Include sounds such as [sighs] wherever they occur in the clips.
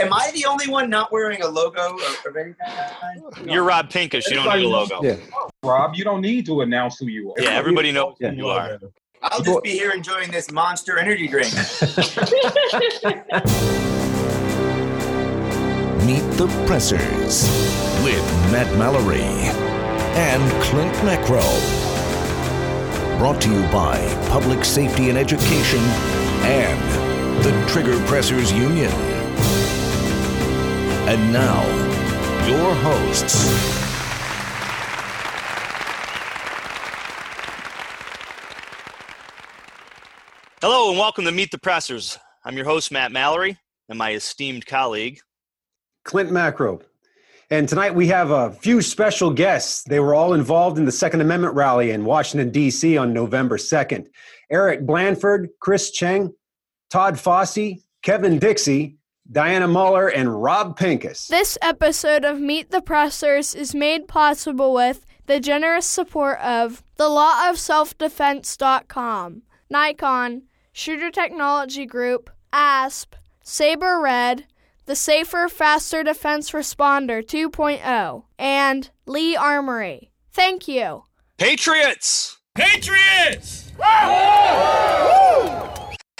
Am I the only one not wearing a logo of, of any kind? You're Rob Pincus. You don't need a logo. Yeah. Rob, you don't need to announce who you are. Yeah, everybody knows Yeah. who you are. I'll just be here enjoying this monster energy drink. [laughs] Meet the Pressers with Matt Mallory and Clint Macro. Brought to you by Public Safety and Education and the Trigger Pressers Union. And now, your hosts. Hello and welcome to Meet the Pressers. I'm your host, Matt Mallory, and my esteemed colleague. Clint Macro. And tonight we have a few special guests. They were all involved in the Second Amendment rally in Washington, D.C. on November 2nd. Eric Blanford, Chris Cheng, Todd Fossey, Kevin Dixie, Dianna Muller, and Rob Pincus. This episode of Meet the Pressers is made possible with the generous support of the lawofselfdefense.com, Nikon, Shooter Technology Group, ASP, Sabre Red, the Safer, Faster Defense Responder 2.0, and Lee Armory. Thank you. Patriots! Patriots!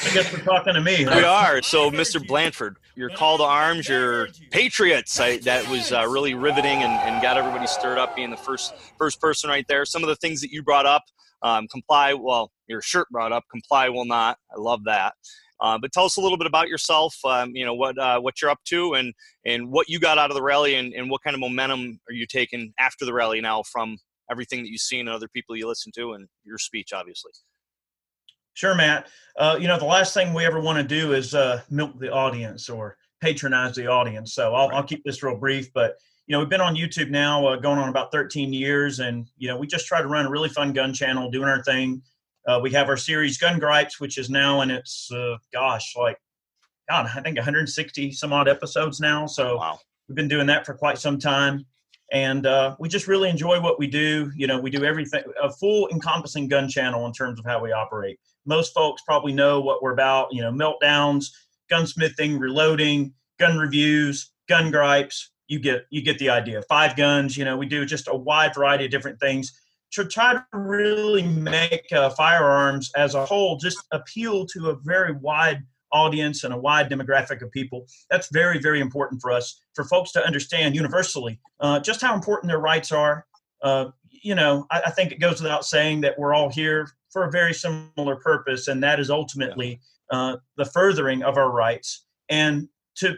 I guess we're talking to me. Huh? We are. So, Mr. Blanford, your call to arms, your Patriots. I, that was uh, really riveting and, and got everybody stirred up being the first first person right there. Some of the things that you brought up, um, comply, well, your shirt brought up, comply will not. I love that. Uh, but tell us a little bit about yourself. Um, you know what uh, what you're up to, and and what you got out of the rally, and, and what kind of momentum are you taking after the rally now from everything that you've seen and other people you listen to, and your speech, obviously. Sure, Matt. Uh, you know, the last thing we ever want to do is uh, milk the audience or patronize the audience. So I'll, I'll keep this real brief. But, you know, we've been on YouTube now uh, going on about 13 years. And, you know, we just try to run a really fun gun channel, doing our thing. Uh, we have our series Gun Gripes, which is now in its, uh, gosh, like, God, I think 160 some odd episodes now. So Wow. we've been doing that for quite some time. And uh, we just really enjoy what we do. You know, we do everything, a full encompassing gun channel in terms of how we operate. Most folks probably know what we're about you know meltdowns gunsmithing reloading gun reviews gun gripes. You get you get the idea. Five guns you know we do just a wide variety of different things. To try to really make uh, firearms as a whole just appeal to a very wide audience and a wide demographic of people that's very very important for us for folks to understand universally uh, just how important their rights are. Uh, you know I, I think it goes without saying that we're all here for a very similar purpose, and that is ultimately uh, the furthering of our rights and to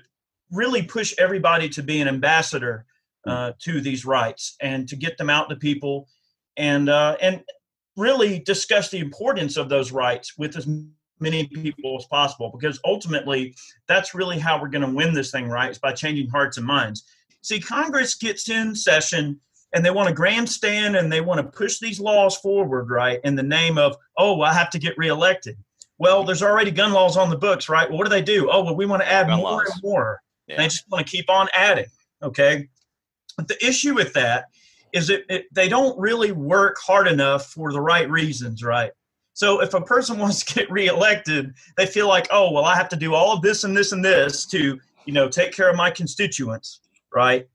really push everybody to be an ambassador uh, to these rights and to get them out to people and uh, and really discuss the importance of those rights with as many people as possible because ultimately that's really how we're going to win this thing right is by changing hearts and minds see congress gets in session and they want to grandstand and they want to push these laws forward, right, in the name of, oh, I have to get reelected. Well, there's already gun laws on the books, right? Well, what do they do? Oh, well, we want to add Gun more laws. and more. Yeah. And they just want to keep on adding, okay? But the issue with that is that it, they don't really work hard enough for the right reasons, right? So if a person [laughs] wants to get reelected, they feel like, oh, well, I have to do all of this and this and this to, you know, take care of my constituents, right?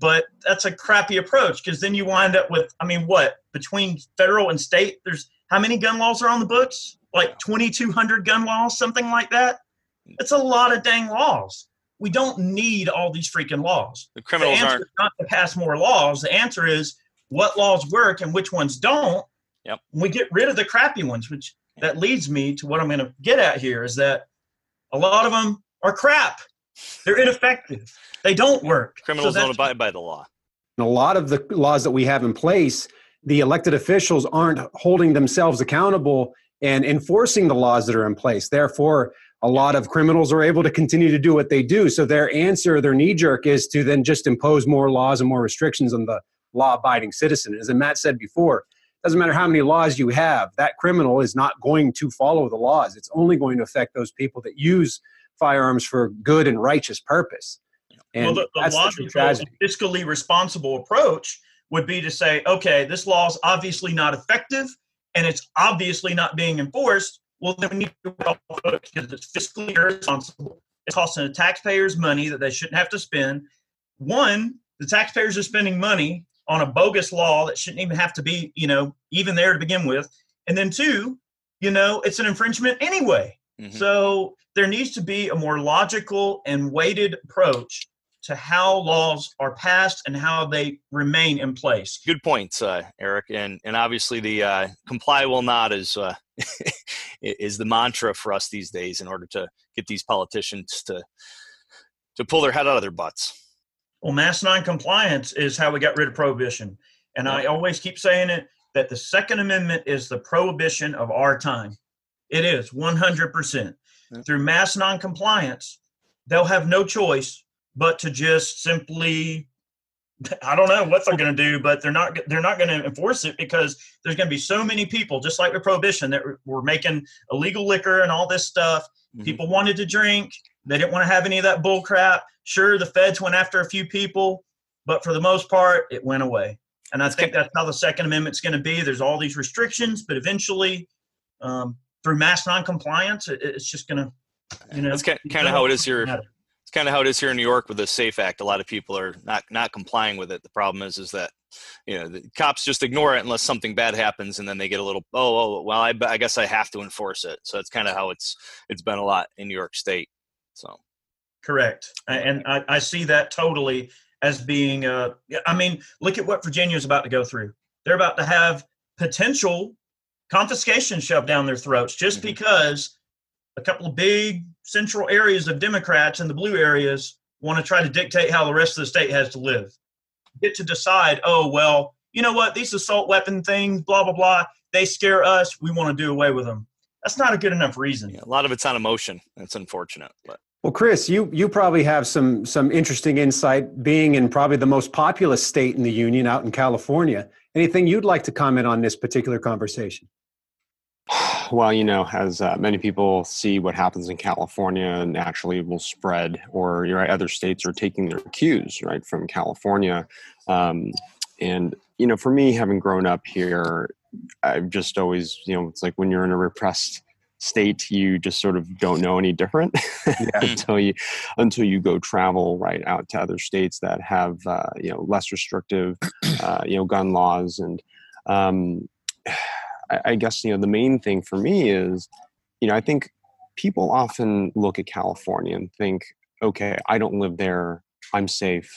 but that's a crappy approach because then you wind up with i mean what between federal and state there's how many gun laws are on the books? Like 2200 gun laws something like that? It's a lot of dang laws. We don't need all these freaking laws. The the answer aren't. is not to pass more laws. The answer is what laws work and which ones don't Yep. we get rid of the crappy ones which that leads me to what i'm going to get at here is that a lot of them are crap they're ineffective they don't work Criminals So don't abide by the law. And a lot of the laws that we have in place, the elected officials aren't holding themselves accountable and enforcing the laws that are in place. Therefore, a lot of criminals are able to continue to do what they do. So their answer, their knee jerk is to then just impose more laws and more restrictions on the law abiding citizen. As Matt said before, doesn't matter how many laws you have, that criminal is not going to follow the laws. It's only going to affect those people that use firearms for good and righteous purpose. And well, the, the logical, fiscally responsible approach would be to say, okay, this law is obviously not effective and it's obviously not being enforced. Well, then we need to because it's fiscally irresponsible. It's costing the taxpayers money that they shouldn't have to spend. One, the taxpayers are spending money on a bogus law that shouldn't even have to be, you know, even there to begin with. And then two, you know, it's an infringement anyway. Mhm. So there needs to be a more logical and weighted approach to how laws are passed and how they remain in place. Good points, uh, Eric. And and obviously the uh, comply will not is uh, [laughs] is the mantra for us these days in order to get these politicians to to pull their head out of their butts. Well, mass noncompliance is how we got rid of prohibition. And I always keep saying it that the Second Amendment is the prohibition of our time. It is 100%. Yeah. Through mass noncompliance, they'll have no choice but to just simply I don't know what they're going to do, but they're not they're not going to enforce it because there's going to be so many people, just like with prohibition, that were- making illegal liquor and all this stuff. Mhm. People wanted to drink. They didn't want to have any of that bull crap. Sure, the feds went after a few people, but for the most part, it went away. And I think that's how the Second Amendment's going to be. There's all these restrictions, but eventually, um, through mass noncompliance, it, it's just going to, you know, That's kind kind of how it is here. It's kind of how it is here in New York with the Safe Act. A lot of people are not not complying with it. The problem is is that you know the cops just ignore it unless something bad happens, and then they get a little oh oh well I, I guess I have to enforce it. So that's kind of how it's it's been a lot in New York State. So Correct, and I, I see that totally as being. Uh, I mean, look at what Virginia is about to go through. They're about to have potential confiscation shoved down their throats just Mhm. because a couple of big central areas of Democrats in the blue areas want to try to dictate how the rest of the state has to live. Get to decide. Oh well, you know what? These assault weapon things, blah blah blah. They scare us. We want to do away with them. That's not a good enough reason. yeah, a lot of it's on emotion. It's unfortunate, but Well, Chris, you you probably have some some interesting insight, being in probably the most populous state in the union, out in California. Anything you'd like to comment on this particular conversation? [sighs] Well, you know, as uh, many people see what happens in California, naturally will spread, or you're right, other states are taking their cues, right, from California. Um, and you know, for me, having grown up here, I've just always, you know, it's like when you're in a repressed state, you just sort of don't know any different [laughs] until you until you go travel right out to other states that have, uh, you know, less restrictive, [clears throat] uh, you know, gun laws and. Um, [sighs] I, I guess you know the main thing for me is, you know, I think people often look at California and think, okay, I don't live there, I'm safe,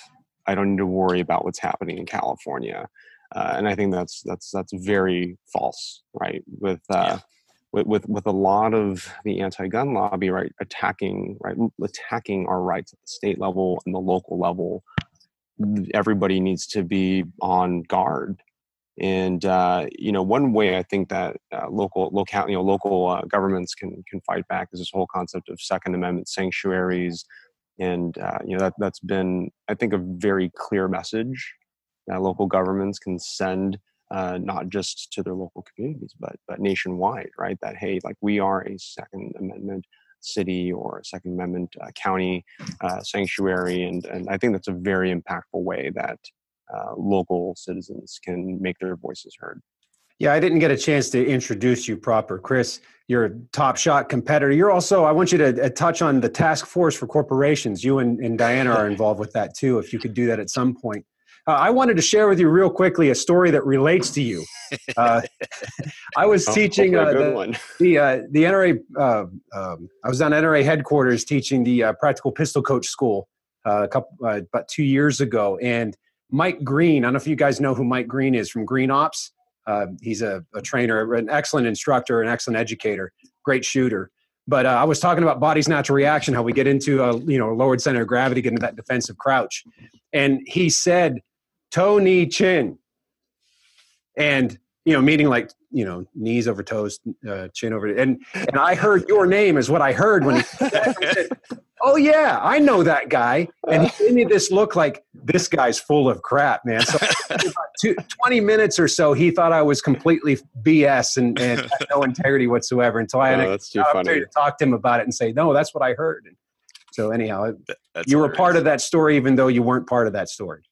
I don't need to worry about what's happening in California, uh, and I think that's that's that's very false, right? With uh, Yeah. With, with with a lot of the anti-gun lobby, right, attacking right attacking our rights at the state level and the local level. Everybody needs to be on guard and uh, you know, one way I think that uh, local, local, you know, local uh, governments can can fight back is this whole concept of Second Amendment sanctuaries, and uh, you know that that's been, I think, a very clear message that local governments can send uh, not just to their local communities, but but nationwide, right? That hey, like we are a Second Amendment city or a Second Amendment uh, county uh, sanctuary, and and I think that's a very impactful way that uh, local citizens can make their voices heard. Yeah, I didn't get a chance to introduce you proper, Chris. You're a top shot competitor. You're also. I want you to uh, touch on the task force for corporations. You and, and Dianna are involved with that too. If you could do that at some point. Uh, I wanted to share with you real quickly a story that relates to you. Uh, [laughs] I was Oh, teaching uh, good the, one. [laughs] the uh, the NRA. Uh, um, I was on NRA headquarters teaching the uh, practical pistol coach school uh, a couple uh, about two years ago, and Mike Green. I don't know if you guys know who Mike Green is from Green Ops. Uh, he's a, a trainer, an excellent instructor, an excellent educator, great shooter. But uh, I was talking about body's natural reaction, how we get into a you know lowered center of gravity, get into that defensive crouch, and he said toe, knee, chin, and you know meaning like you know knees over toes, uh, chin over, and and I heard your name is what I heard when he said that. I said, oh yeah, I know that guy, and he gave me this look like this guy's full of crap, man. So [laughs] two, 20 minutes or so, he thought I was completely BS and, and had no integrity whatsoever until I had Oh, an opportunity to talk to him about it and say, no, that's what I heard. And so anyhow, that's you were part of that story, even though you weren't part of that story.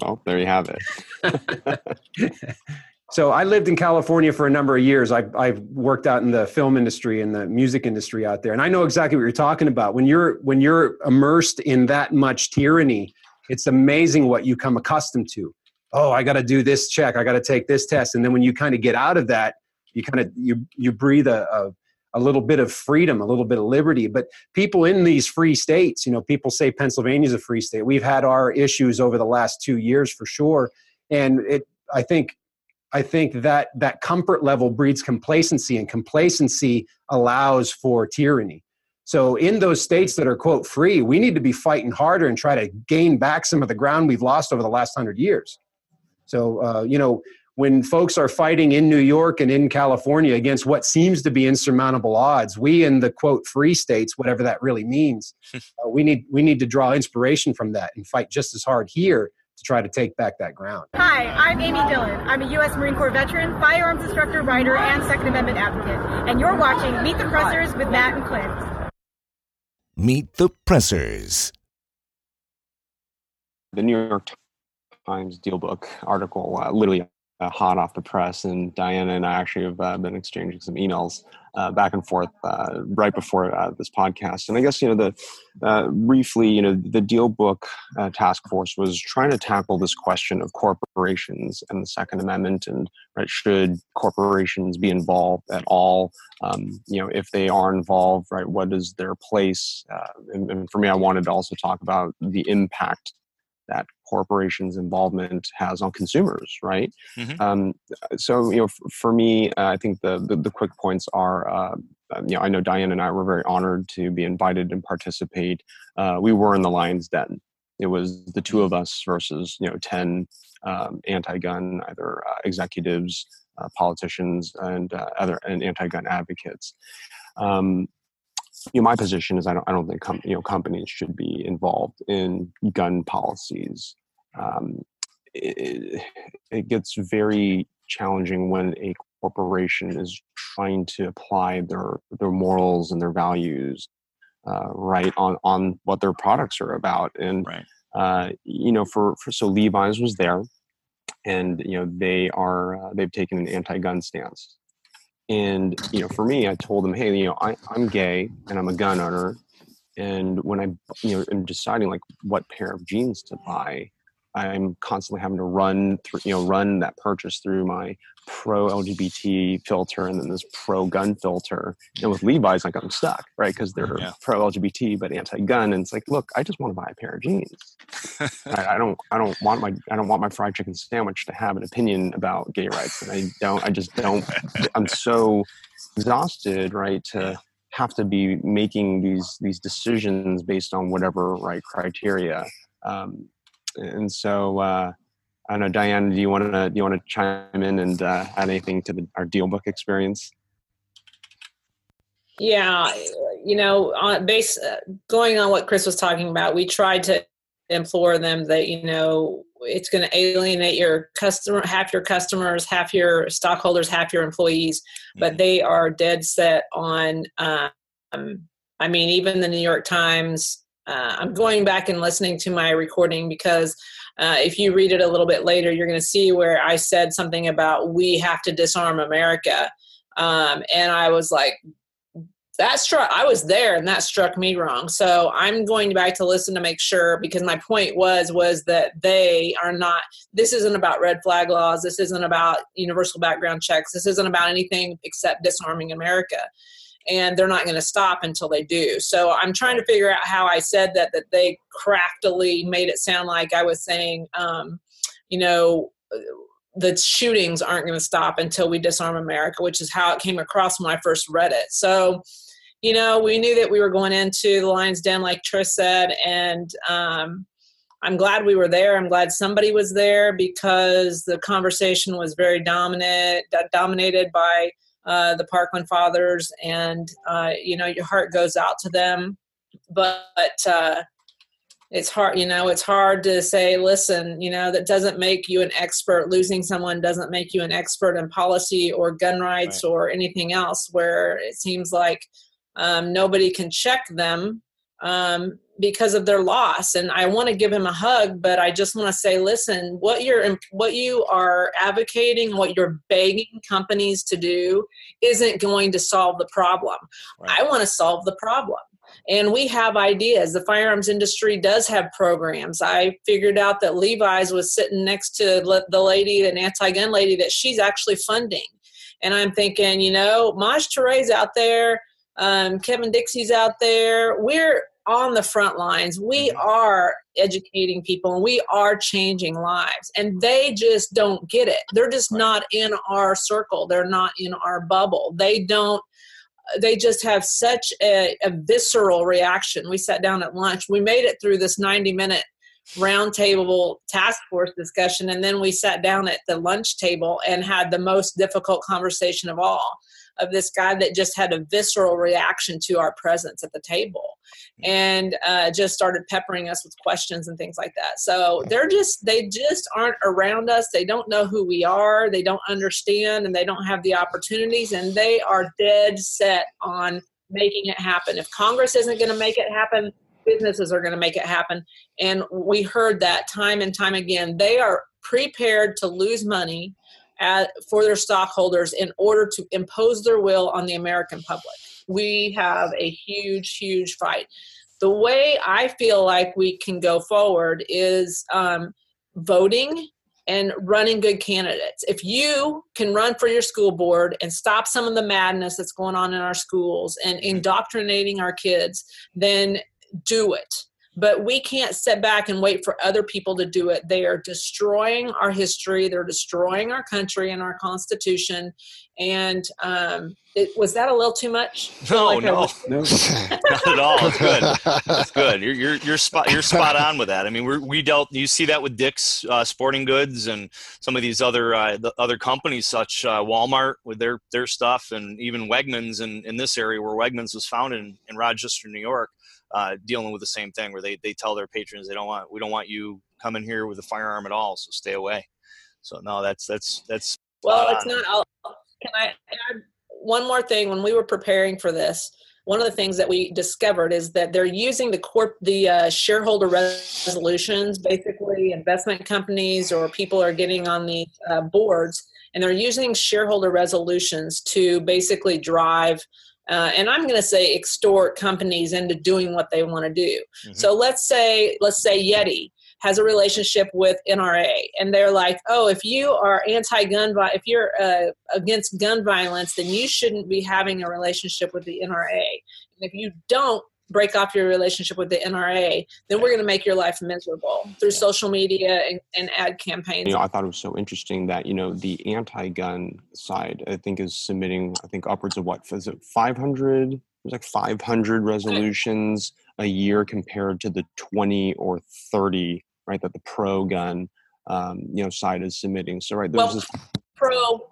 Well, there you have it. [laughs] So I lived in California for a number of years. I, I've worked out in the film industry and the music industry out there, and I know exactly what you're talking about. When you're when you're immersed in that much tyranny, it's amazing what you come accustomed to. Oh, I got to do this check. I got to take this test, and then when you kind of get out of that, you kind of you you breathe a, a a little bit of freedom, a little bit of liberty. But people in these free states, you know, people say Pennsylvania's a free state. We've had our issues over the last two years for sure, and it. I think I think that that comfort level breeds complacency, and complacency allows for tyranny. So, in those states that are quote free, we need to be fighting harder and try to gain back some of the ground we've lost over the last hundred years. So, uh, you know, when folks are fighting in New York and in California against what seems to be insurmountable odds, we in the quote free states, whatever that really means, [laughs] uh, we need we need to draw inspiration from that and fight just as hard here to try to take back that ground. Hi, I'm Amy Dillon. I'm a U.S. Marine Corps veteran, firearms instructor, writer, and Second Amendment advocate. And you're watching Meet the Pressers with Matt and Clint. Meet the Pressers. The New York Times DealBook article uh, literally uh, hot off the press, and Dianna and I actually have uh, been exchanging some emails uh, back and forth uh, right before uh, this podcast. And I guess you know the uh, briefly, you know, the DealBook Task Force was trying to tackle this question of corporations and the Second Amendment, and right, should corporations be involved at all? Um, you know, if they are involved, right, what is their place? And, and for me, I wanted to also talk about the impact that corporations' involvement has on consumers, right? Mm-hmm. Um, so, you know, f- for me, uh, I think the, the, the quick points are, uh, um, you know, I know Diane and I were very honored to be invited and participate. Uh, we were in the lion's den. It was the two of us versus you know ten um, anti-gun either uh, executives, uh, politicians, and uh, other and anti-gun advocates. Um, you know, my position is I don't I don't think com- you know companies should be involved in gun policies. Um, it, it gets very challenging when a corporation is trying to apply their their morals and their values uh, right on on what their products are about and right. uh, you know for, for so Levi's was there and you know they are uh, they've taken an anti-gun stance and you know, for me, I told them, hey, you know, I, I'm gay and I'm a gun owner, and when I you know am deciding like what pair of jeans to buy, I'm constantly having to run through, you know, run that purchase through my pro LGBT filter and then this pro gun filter. And with Levi's, like I'm stuck, right? Because they're yeah. pro LGBT but anti gun. And it's like, look, I just want to buy a pair of jeans. [laughs] I, I, don't, I don't want my, I don't want my fried chicken sandwich to have an opinion about gay rights. And I don't, I just don't. I'm so exhausted, right? To have to be making these these decisions based on whatever right criteria. Um, and so uh, I don't know, Diane, do you want to do you want to chime in and uh, add anything to the, our deal book experience? Yeah, you know, on base uh, going on what Chris was talking about, we tried to implore them that you know it's going to alienate your customer, half your customers, half your stockholders, half your employees, but they are dead set on. Um, I mean, even the New York Times uh, I'm going back and listening to my recording because uh, if you read it a little bit later, you're going to see where I said something about we have to disarm America. Um, and I was like, that struck, I was there and that struck me wrong. So I'm going back to listen to make sure because my point was, was that they are not, this isn't about red flag laws. This isn't about universal background checks. This isn't about anything except disarming America and they're not going to stop until they do. So I'm trying to figure out how I said that that they craftily made it sound like I was saying, um, you know, the shootings aren't going to stop until we disarm America, which is how it came across when I first read it. So, you know, we knew that we were going into the lion's den, like Chris said, and um, I'm glad we were there. I'm glad somebody was there because the conversation was very dominant, dominated by uh, the Parkland Fathers, and uh, you know your heart goes out to them. But uh, it's hard, you know, it's hard to say, listen, you know, that doesn't make you an expert. Losing someone doesn't make you an expert in policy or gun rights right. or anything else. Where it seems like um, nobody can check them. Um, because of their loss and i want to give him a hug but i just want to say listen what you're what you are advocating what you're begging companies to do isn't going to solve the problem. Right. i want to solve the problem. And we have ideas. The firearms industry does have programs. I figured out that levi's was sitting next to the lady an anti-gun lady that she's actually funding. And i'm thinking you know maj Touré's out there um, kevin dixie's out there. We're on the front lines. We mm-hmm. are educating people and we are changing lives. And they just don't get it. They're just not in our circle, they're not in our bubble. They don't. They just have such a, a visceral reaction. We sat down at lunch. We made it through this 90 minute roundtable task force discussion and then we sat down at the lunch table and had the most difficult conversation of all of this guy that just had a visceral reaction to our presence at the table and uh, just started peppering us with questions and things like that. So they're just they just aren't around us. They don't know who we are. They don't understand and they don't have the opportunities and they are dead set on making it happen. If congress isn't going to make it happen businesses are going to make it happen. And we heard that time and time again. They are prepared to lose money at, for their stockholders in order to impose their will on the American public. We have a huge, huge fight. The way I feel like we can go forward is um, voting and running good candidates. If you can run for your school board and stop some of the madness that's going on in our schools and indoctrinating our kids, then do it but we can't sit back and wait for other people to do it. They are destroying our history, they're destroying our country and our constitution. And um, it, was that a little too much? [laughs] No, like no, [laughs] no, [laughs] not at all. It's good. It's good. You're, you're, you're spot you're spot on with that. I mean, we we dealt. You see that with Dick's uh, Sporting Goods and some of these other uh, the other companies, such uh, Walmart with their their stuff, and even Wegmans in in this area where Wegmans was founded in, in Rochester, New York uh, dealing with the same thing where they, they tell their patrons they don't want we don't want you coming here with a firearm at all so stay away so no that's that's that's well it's not I'll, can i add one more thing when we were preparing for this one of the things that we discovered is that they're using the corp the uh, shareholder resolutions basically investment companies or people are getting on the uh, boards and they're using shareholder resolutions to basically drive uh, and I'm going to say extort companies into doing what they want to do. Mm-hmm. So let's say let's say Yeti has a relationship with NRA, and they're like, "Oh, if you are anti-gun, if you're uh, against gun violence, then you shouldn't be having a relationship with the NRA. And if you don't, break off your relationship with the NRA, then we're going to make your life miserable through social media and, and, ad campaigns. You know, I thought it was so interesting that you know the anti-gun side, I think, is submitting, I think, upwards of what is it, five hundred? There's like 500 resolutions a year compared to the 20 or 30, right? That the pro gun, um, you know, side is submitting. So, right, there's well, this pro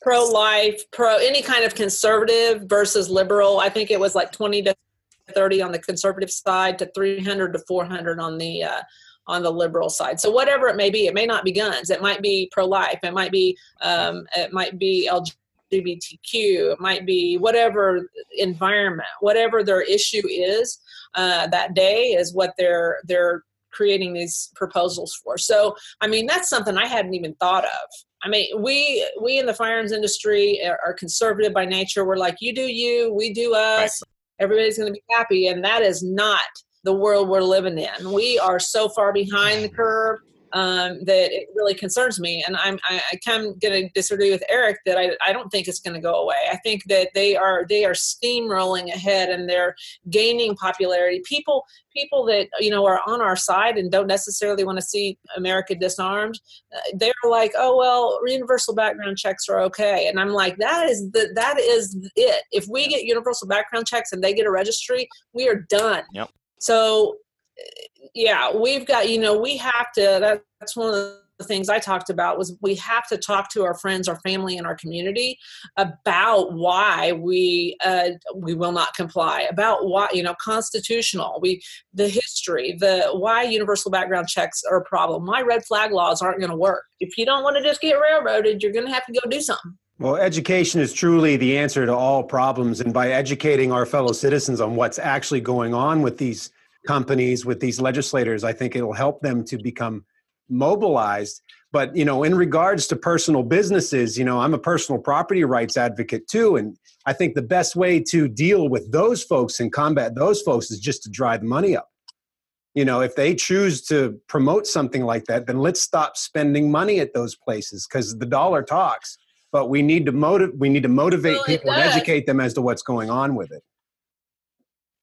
pro life, pro any kind of conservative versus liberal. I think it was like 20 to 30 on the conservative side to 300 to 400 on the uh, on the liberal side. So whatever it may be, it may not be guns. It might be pro life. It might be um, it might be LGBTQ. It might be whatever environment, whatever their issue is uh, that day is what they're they're creating these proposals for. So I mean that's something I hadn't even thought of. I mean, we we in the firearms industry are, conservative by nature. We're like, you do you, we do us. Right. Everybody's going to be happy, and that is not the world we're living in. We are so far behind the curve um, that it really concerns me. And I'm I, I kind of going to disagree with Eric that I, I don't think it's going to go away. I think that they are they are steamrolling ahead and they're gaining popularity. People people that you know are on our side and don't necessarily want to see America disarmed, uh, they're like, oh well, universal background checks are okay. And I'm like, that is the that is it. If we get universal background checks and they get a registry, we are done. Yep. So yeah, we've got, you know, we have to, that's one of the things I talked about was we have to talk to our friends, our family, and our community about why we uh, we will not comply. About why you know constitutional, we the history, the why universal background checks are a problem. Why red flag laws aren't going to work. If you don't want to just get railroaded, you're going to have to go do something. Well, education is truly the answer to all problems. And by educating our fellow citizens on what's actually going on with these companies, with these legislators, I think it'll help them to become mobilized. But, you know, in regards to personal businesses, you know, I'm a personal property rights advocate too. And I think the best way to deal with those folks and combat those folks is just to drive money up. You know, if they choose to promote something like that, then let's stop spending money at those places because the dollar talks but we need to motivate we need to motivate Well, people and educate them as to what's going on with it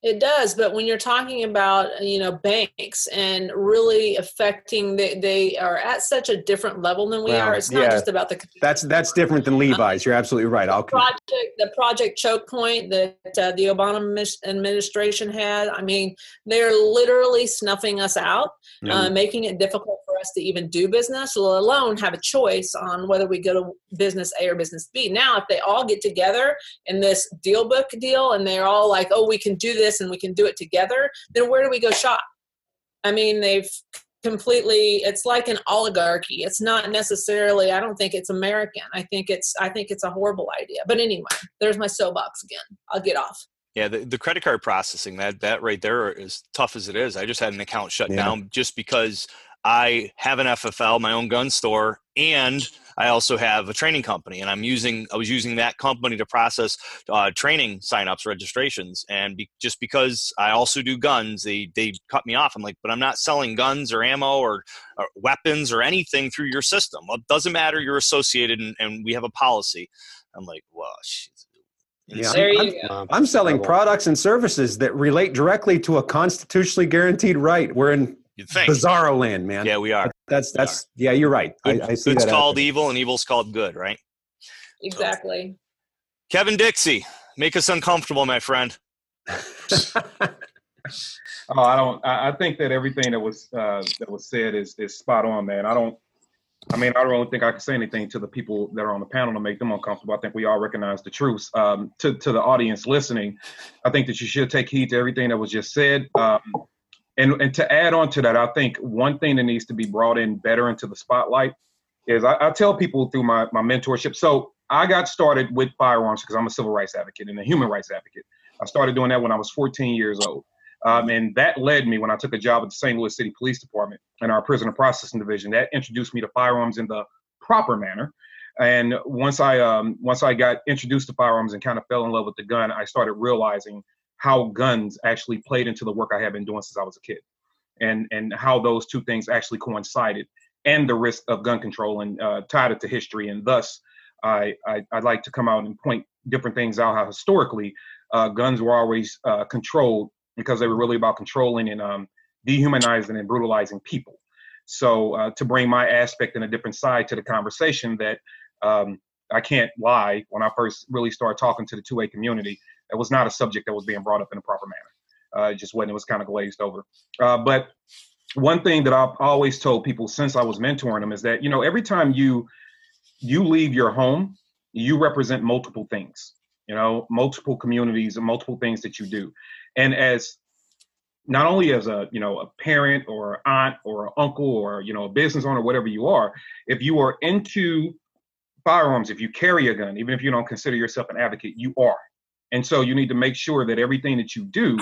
It does, but when you're talking about you know banks and really affecting, they, they are at such a different level than we Well, are. It's not yeah. just about the that's that's different than levi's you're absolutely right i'll project, the project choke point that uh, the Obama administration had. I mean, they're literally snuffing us out, uh, Mhm. making it difficult for us to even do business, let alone have a choice on whether we go to business A or business B. Now, if they all get together in this deal book deal and they're all like, "Oh, we can do this and we can do it together," then where do we go shop? I mean, they've completely it's like an oligarchy it's not necessarily i don't think it's american i think it's i think it's a horrible idea but anyway there's my soapbox again i'll get off Yeah, the, the credit card processing that that right there is tough as it is. I just had an account shut Yeah. down just because I have an FFL, my own gun store, and I also have a training company, and I'm using I was using that company to process uh, training signups, registrations, and be, just because I also do guns, they they cut me off. I'm like, but I'm not selling guns or ammo or, or weapons or anything through your system. Well, it doesn't matter. You're associated, and, and we have a policy. I'm like, well, shit. Yeah, there I'm, you go I'm selling products and services that relate directly to a constitutionally guaranteed right we're in You'd think. bizarro land man Yeah, we are. that's that's yeah you're right Good, I, I see good's that called happening. evil and evil's called good, right? exactly Kevin Dixie, make us uncomfortable, my friend. [laughs] Oh, I don't. I, I think that everything that was uh, that was said is is spot on, man. I don't. I mean, I don't really think I can say anything to the people that are on the panel to make them uncomfortable. I think we all recognize the truth. Um, to to the audience listening, I think that you should take heed to everything that was just said. Um, and and to add on to that, I think one thing that needs to be brought in better into the spotlight is I, I tell people through my my mentorship. So I got started with firearms because I'm a civil rights advocate and a human rights advocate. I started doing that when I was 14 years old. Um, and that led me when I took a job at the St. Louis City Police Department in our prisoner processing division. That introduced me to firearms in the proper manner. And once I um, once I got introduced to firearms and kind of fell in love with the gun, I started realizing how guns actually played into the work I had been doing since I was a kid, and and how those two things actually coincided, and the risk of gun control, and uh, tied it to history. And thus, I, I I'd like to come out and point different things out. How historically, uh, guns were always uh, controlled because they were really about controlling and um, dehumanizing and brutalizing people. So uh, to bring my aspect and a different side to the conversation that um, I can't lie, when I first really started talking to the 2A community, it was not a subject that was being brought up in a proper manner. Uh, it just when it was kind of glazed over. Uh, but one thing that I've always told people since I was mentoring them is that you know every time you you leave your home, you represent multiple things. You know, multiple communities and multiple things that you do and as not only as a you know a parent or aunt or uncle or you know a business owner whatever you are if you are into firearms if you carry a gun even if you don't consider yourself an advocate you are and so you need to make sure that everything that you do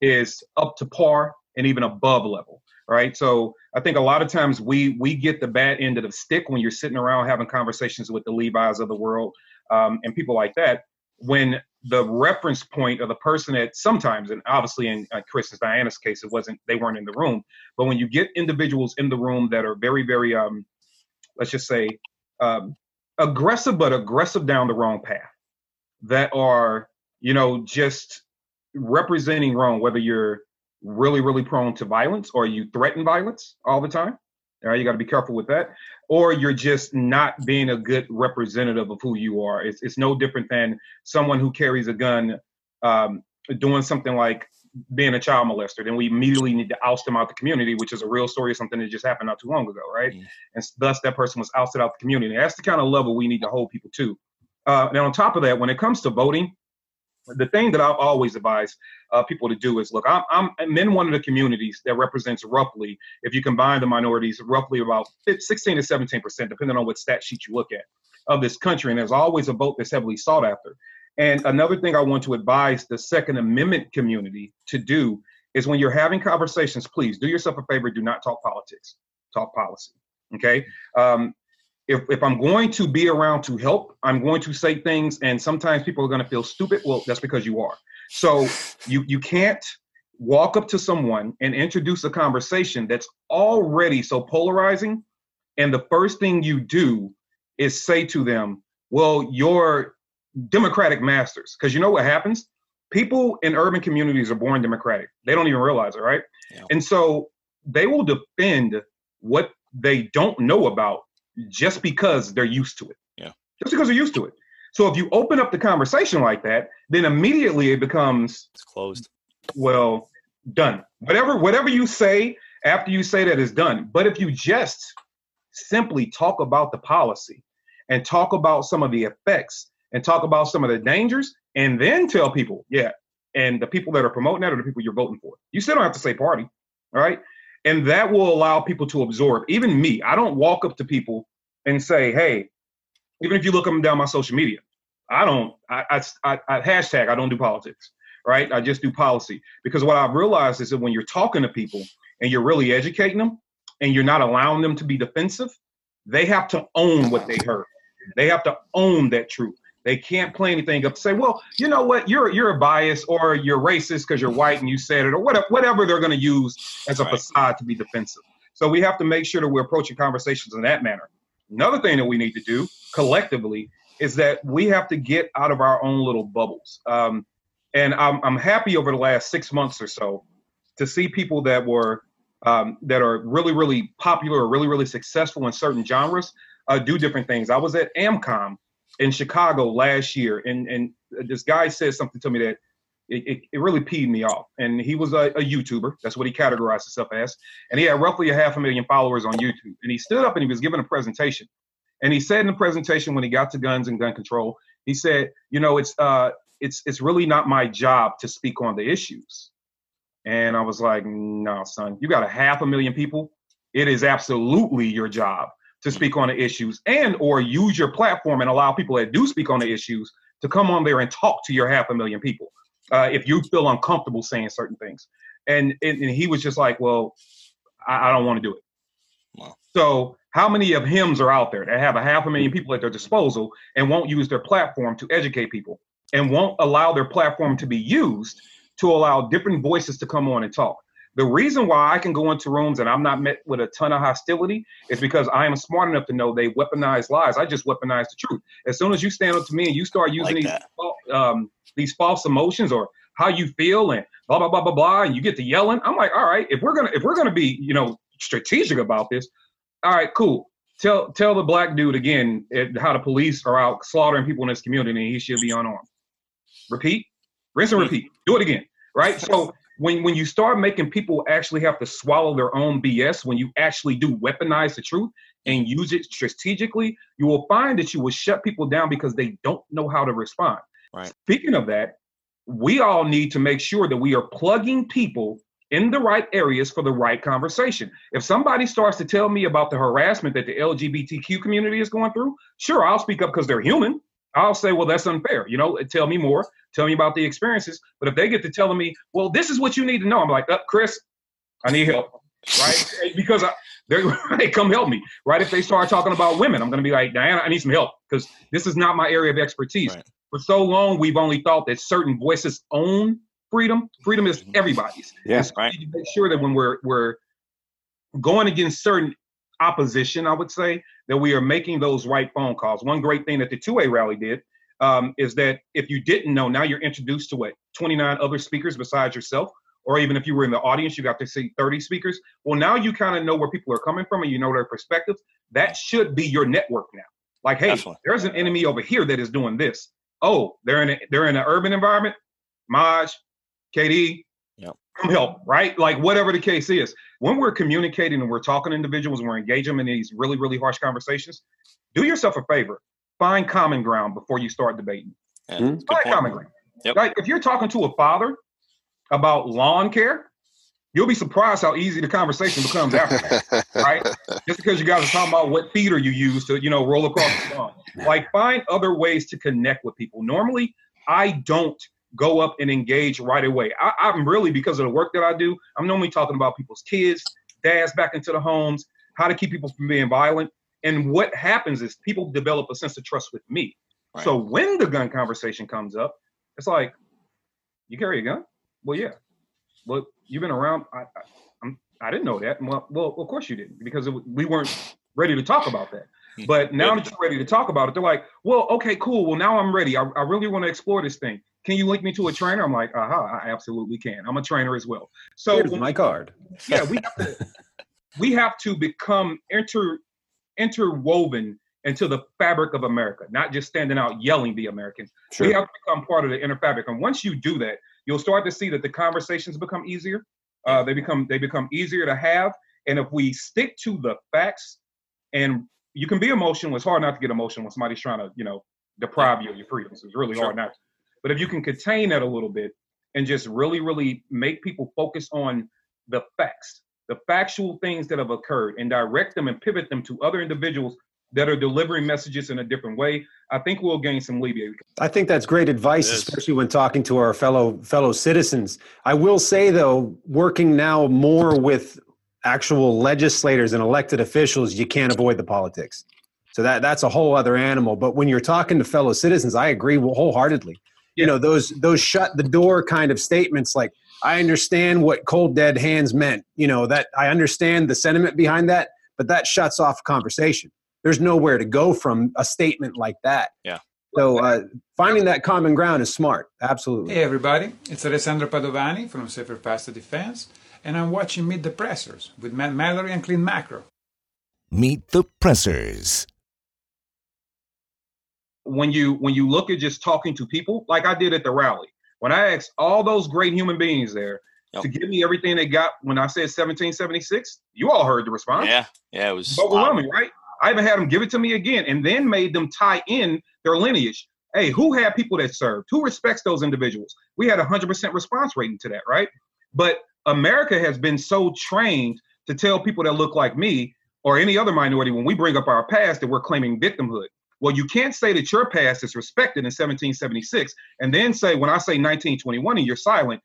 is up to par and even above level right so i think a lot of times we we get the bad end of the stick when you're sitting around having conversations with the levi's of the world um, and people like that when the reference point of the person that sometimes, and obviously in uh, Chris and Dianna's case, it wasn't they weren't in the room. But when you get individuals in the room that are very, very, um, let's just say, um, aggressive, but aggressive down the wrong path, that are you know just representing wrong, whether you're really, really prone to violence or you threaten violence all the time. All right, you got to be careful with that. Or you're just not being a good representative of who you are. It's, it's no different than someone who carries a gun um, doing something like being a child molester. Then we immediately need to oust them out the community, which is a real story of something that just happened not too long ago, right? Mm. And thus that person was ousted out the community. That's the kind of level we need to hold people to. Uh, now, on top of that, when it comes to voting, the thing that I've always advised uh, people to do is look, I'm, I'm, in one of the communities that represents roughly, if you combine the minorities, roughly about 16 to 17 percent, depending on what stat sheet you look at. of this country, and there's always a vote that's heavily sought after. And another thing I want to advise the Second Amendment community to do is when you're having conversations, please do yourself a favor. Do not talk politics. Talk policy. Okay. Um, if, if I'm going to be around to help, I'm going to say things, and sometimes people are going to feel stupid. Well, that's because you are. So you you can't walk up to someone and introduce a conversation that's already so polarizing, and the first thing you do is say to them, "Well, you're democratic masters," because you know what happens. People in urban communities are born democratic. They don't even realize it, right? Yeah. And so they will defend what they don't know about just because they're used to it. Yeah. Just because they're used to it. So if you open up the conversation like that, then immediately it becomes It's closed. well done. Whatever whatever you say after you say that is done. But if you just simply talk about the policy and talk about some of the effects and talk about some of the dangers and then tell people, yeah, and the people that are promoting that are the people you're voting for. You still don't have to say party, all right? And that will allow people to absorb. Even me, I don't walk up to people and say, hey, even if you look them down my social media, I don't, I, I, I, hashtag, I don't do politics, right? I just do policy. Because what I've realized is that when you're talking to people and you're really educating them and you're not allowing them to be defensive, they have to own what they heard. They have to own that truth. They can't play anything up to say, well, you know what, you're you're a bias or you're racist because you're white and you said it, or whatever whatever they're going to use as a Right. facade to be defensive. So we have to make sure that we're approaching conversations in that manner. Another thing that we need to do collectively is that we have to get out of our own little bubbles. Um, and I'm, I'm happy over the last six months or so to see people that were um, that are really, really popular or really, really successful in certain genres uh, do different things. I was at AmCom in Chicago last year, and and this guy said something to me that it, it, it really peed me off. And he was a, a YouTuber. That's what he categorized himself as. And he had roughly a half a million followers on YouTube. And he stood up and he was giving a presentation. And he said in the presentation when he got to guns and gun control, he said, you know, it's uh it's it's really not my job to speak on the issues. And I was like, no, son, you got a half a million people. It is absolutely your job to speak on the issues and or use your platform and allow people that do speak on the issues to come on there and talk to your half a million people uh, if you feel uncomfortable saying certain things. And, and, and he was just like, well, I, I don't want to do it. Wow. So how many of hims are out there that have a half a million people at their disposal and won't use their platform to educate people and won't allow their platform to be used to allow different voices to come on and talk? The reason why I can go into rooms and I'm not met with a ton of hostility is because I am smart enough to know they weaponize lies. I just weaponize the truth. As soon as you stand up to me and you start using Like these um, these false emotions or how you feel and blah blah blah blah blah, and you get to yelling, I'm like, all right, if we're gonna if we're gonna be you know strategic about this, all right, cool. Tell tell the black dude again eh, how the police are out slaughtering people in this community and he should be unarmed. Repeat, rinse and repeat. Do it again, right? So when when you start making people actually have to swallow their own BS, when you actually do weaponize the truth and use it strategically, you will find that you will shut people down because they don't know how to respond. Right. Speaking of that, we all need to make sure that we are plugging people in the right areas for the right conversation. If somebody starts to tell me about the harassment that the LGBTQ community is going through, sure, I'll speak up because they're human. I'll say, well, that's unfair. You know, tell me more. Tell me about the experiences. But if they get to telling me, well, this is what you need to know, I'm like, uh, Chris, I need help, right? because I, they're [laughs] they come help me, right? If they start talking about women, I'm going to be like, Dianna, I need some help because this is not my area of expertise. Right. For so long, we've only thought that certain voices own freedom. Freedom is everybody's. Yeah. And so we Right. need to make sure that when we're we're going against certain opposition, I would say that we are making those right phone calls. One great thing that the 2A rally did um, is that if you didn't know, now you're introduced to what 29 other speakers besides yourself, or even if you were in the audience, you got to see 30 speakers. Well, now you kind of know where people are coming from and you know their perspectives. That should be your network now. Like, hey, there's an enemy over here that is doing this. Oh, they're in a, they're in an urban environment. Maj, KD, help, right? Like whatever the case is. When we're communicating and we're talking to individuals and we're engaging them in these really, really harsh conversations, do yourself a favor. Find common ground before you start debating. Yeah. Hmm? Find point. common ground. Yep. Like if you're talking to a father about lawn care, you'll be surprised how easy the conversation becomes after that, [laughs] right? Just because you guys are talking about what feeder you use to, you know, roll across the lawn. [laughs] Like find other ways to connect with people. Normally, I don't go up and engage right away. I, I'm really because of the work that I do. I'm normally talking about people's kids, dads back into the homes, how to keep people from being violent. And what happens is people develop a sense of trust with me. Right. So when the gun conversation comes up, it's like, you carry a gun? Well, yeah. Well, you've been around. I, I, I'm, I didn't know that. Well, well, of course you didn't, because it, we weren't ready to talk about that. Hmm. But now that you're ready to talk about it, they're like, well, okay, cool. Well, now I'm ready. I, I really want to explore this thing. Can you link me to a trainer? I'm like, aha, I absolutely can. I'm a trainer as well. So Here's my card. yeah, we have to [laughs] we have to become inter interwoven into the fabric of America, not just standing out yelling the Americans. We have to become part of the inner fabric. And once you do that, you'll start to see that the conversations become easier. Uh, they become they become easier to have. And if we stick to the facts, and you can be emotional, it's hard not to get emotional when somebody's trying to, you know, deprive you of your freedoms. It's really Sure. hard not to. But if you can contain that a little bit and just really, really make people focus on the facts, the factual things that have occurred, and direct them and pivot them to other individuals that are delivering messages in a different way, I think we'll gain some leeway. I think that's great advice, It is. especially when talking to our fellow fellow citizens. I will say though, working now more with actual legislators and elected officials, you can't avoid the politics. So that that's a whole other animal. But when you're talking to fellow citizens, I agree wholeheartedly. You know those those shut the door kind of statements, like I understand what cold dead hands meant. You know that I understand the sentiment behind that, but that shuts off conversation. There's nowhere to go from a statement like that. Yeah. So uh, finding that common ground is smart. Absolutely. Hey everybody, it's Alessandro Padovani from Safer Faster Defense, and I'm watching Meet the Pressers with Matt Mallory and Clint Macro. Meet the Pressers. When you when you look at just talking to people like I did at the rally, when I asked all those great human beings there Yep. to give me everything they got when I said 1776, you all heard the response. Yeah, yeah, it was overwhelming, right? I even had them give it to me again, and then made them tie in their lineage. Hey, who had people that served? Who respects those individuals? We had a hundred percent response rating to that, right? But America has been so trained to tell people that look like me or any other minority when we bring up our past that we're claiming victimhood. Well, you can't say that your past is respected in 1776 and then say, when I say 1921 and you're silent,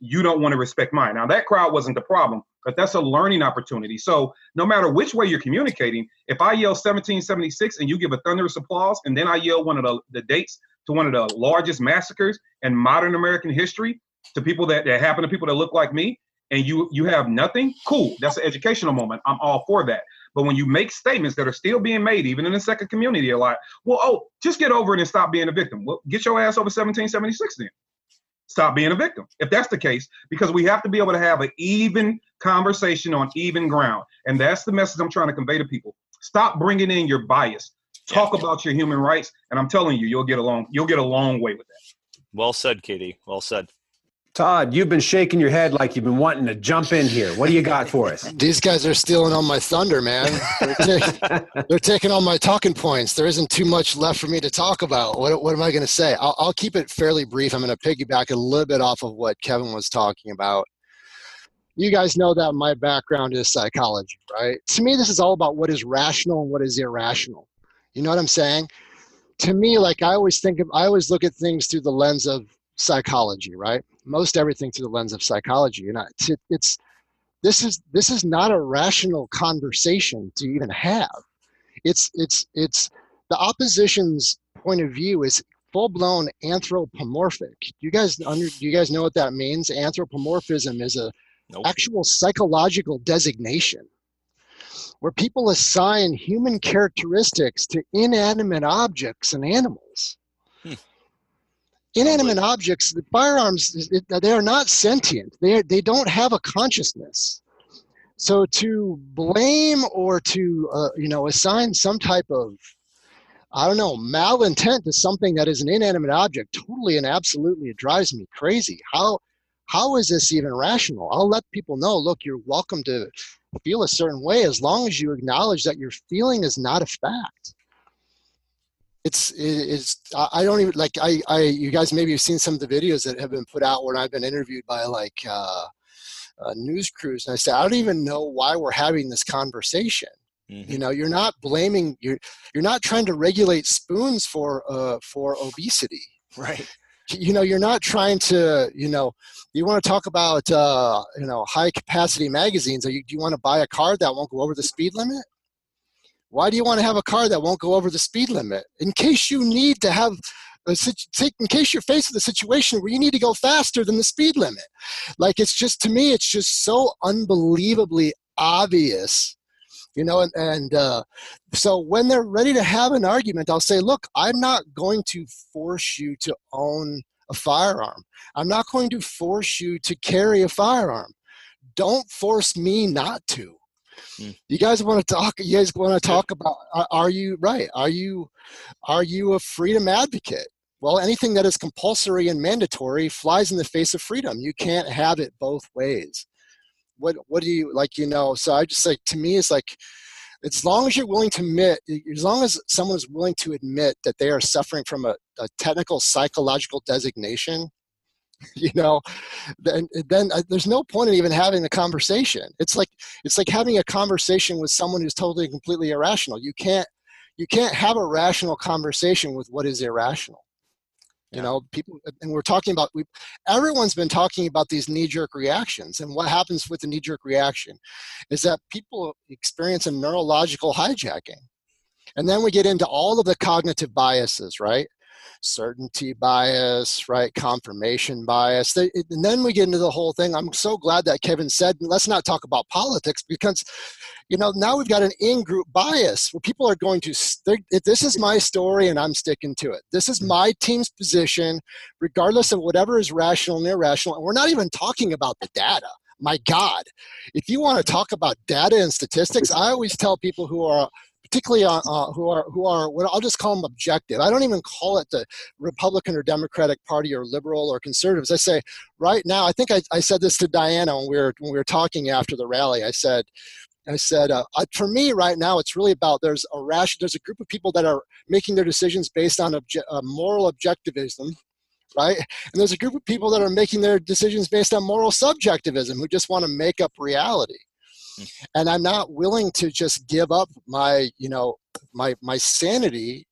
you don't want to respect mine. Now, that crowd wasn't the problem, but that's a learning opportunity. So, no matter which way you're communicating, if I yell 1776 and you give a thunderous applause, and then I yell one of the, the dates to one of the largest massacres in modern American history to people that, that happen to people that look like me, and you you have nothing, cool. That's an educational moment. I'm all for that. But when you make statements that are still being made, even in the second community, a lot, well, oh, just get over it and stop being a victim. Well, get your ass over 1776 then stop being a victim if that's the case because we have to be able to have an even conversation on even ground and that's the message i'm trying to convey to people stop bringing in your bias talk about your human rights and i'm telling you you'll get along you'll get a long way with that well said, Katie. Well said. Todd, you've been shaking your head like you've been wanting to jump in here. What do you got for us? These guys are stealing all my thunder, man. They're, ta- [laughs] they're taking all my talking points. There isn't too much left for me to talk about. What, what am I going to say? I'll, I'll keep it fairly brief. I'm going to piggyback a little bit off of what Kevin was talking about. You guys know that my background is psychology, right? To me, this is all about what is rational and what is irrational. You know what I'm saying? To me, like I always think of, I always look at things through the lens of psychology, right? Most everything through the lens of psychology, and it's, it's this is this is not a rational conversation to even have. It's it's it's the opposition's point of view is full blown anthropomorphic. You guys under you guys know what that means? Anthropomorphism is a Nope. actual psychological designation where people assign human characteristics to inanimate objects and animals. Inanimate objects, the firearms, they are not sentient. They, are, they don't have a consciousness. So to blame or to, uh, you know, assign some type of, I don't know, malintent to something that is an inanimate object, totally and absolutely, it drives me crazy. How, how is this even rational? I'll let people know, look, you're welcome to feel a certain way as long as you acknowledge that your feeling is not a fact it's it's i don't even like i i you guys maybe have seen some of the videos that have been put out where i've been interviewed by like uh, uh news crews and i said i don't even know why we're having this conversation You know, you're not blaming you're you're not trying to regulate spoons for uh, for obesity. Right. You know, you're not trying to. You know, you want to talk about uh, you know high capacity magazines. Are you, do you want to buy a car that won't go over the speed limit? Why do you want to have a car that won't go over the speed limit? In case you need to have in case you're faced with a situation where you need to go faster than the speed limit. Like it's just to me, it's just so unbelievably obvious you know and, and uh, so when they're ready to have an argument i'll say look i'm not going to force you to own a firearm i'm not going to force you to carry a firearm don't force me not to Mm. you guys want to talk you guys want to talk about are, are you right are you are you a freedom advocate? Well anything that is compulsory and mandatory flies in the face of freedom. You can't have it both ways. What what do you like you know so i just like to me it's like as long as you're willing to admit as long as someone is willing to admit that they are suffering from a, a technical psychological designation [laughs] you know then then uh, there's no point in even having the conversation. It's like it's like having a conversation with someone who's totally completely irrational. You can't you can't have a rational conversation with what is irrational. You know people and we're talking about we everyone's been talking about these knee-jerk reactions and what happens with the knee-jerk reaction is that people experience a neurological hijacking. And then we get into all of the cognitive biases right certainty bias right? Confirmation bias. They- and then we get into the whole thing. I'm so glad that kevin said let's not talk about politics because you know now we've got an in-group bias where people are going to this is my story and i'm sticking to it this is mm-hmm. my team's position regardless of whatever is rational and irrational and we're not even talking about the data. My god if you want to talk about data and statistics i always tell people who are particularly uh, uh, who are who are what I'll just call them objective. I don't even call it the Republican or Democratic Party or liberal or conservatives. I say right now. I think I, I said this to Dianna when we were when we were talking after the rally. I said. I said, uh, for me right now, it's really about there's a rash, there's a group of people that are making their decisions based on obje- uh, moral objectivism, right? And there's a group of people that are making their decisions based on moral subjectivism who just want to make up reality and i'm not willing to just give up my you know my my sanity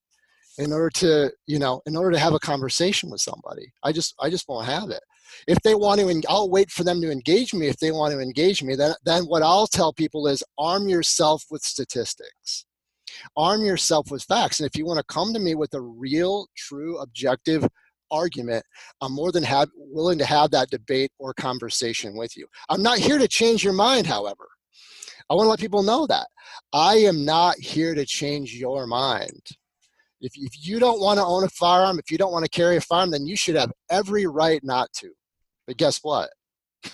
in order to you know in order to have a conversation with somebody. I just i just won't have it. If they want to i'll wait for them to engage me. If they want to engage me then then what i'll tell people is arm yourself with statistics. Arm yourself with facts. And if you want to come to me with a real true objective argument i'm more than have, willing to have that debate or conversation with you. I'm not here to change your mind however I want to let people know that I am not here to change your mind. If, if you don't want to own a firearm, if you don't want to carry a firearm, then you should have every right not to. But guess what? [laughs]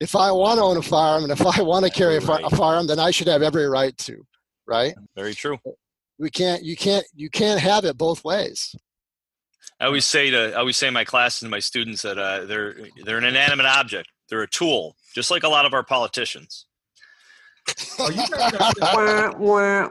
If I want to own a firearm and if I want to carry a, fi- a firearm, then I should have every right to, right? Very true. We can't, you can't, you can't have it both ways. I always say to I always say in my classes and my students that uh, they're they're an inanimate object. They're a tool, just like a lot of our politicians. Oh, you [laughs] wah.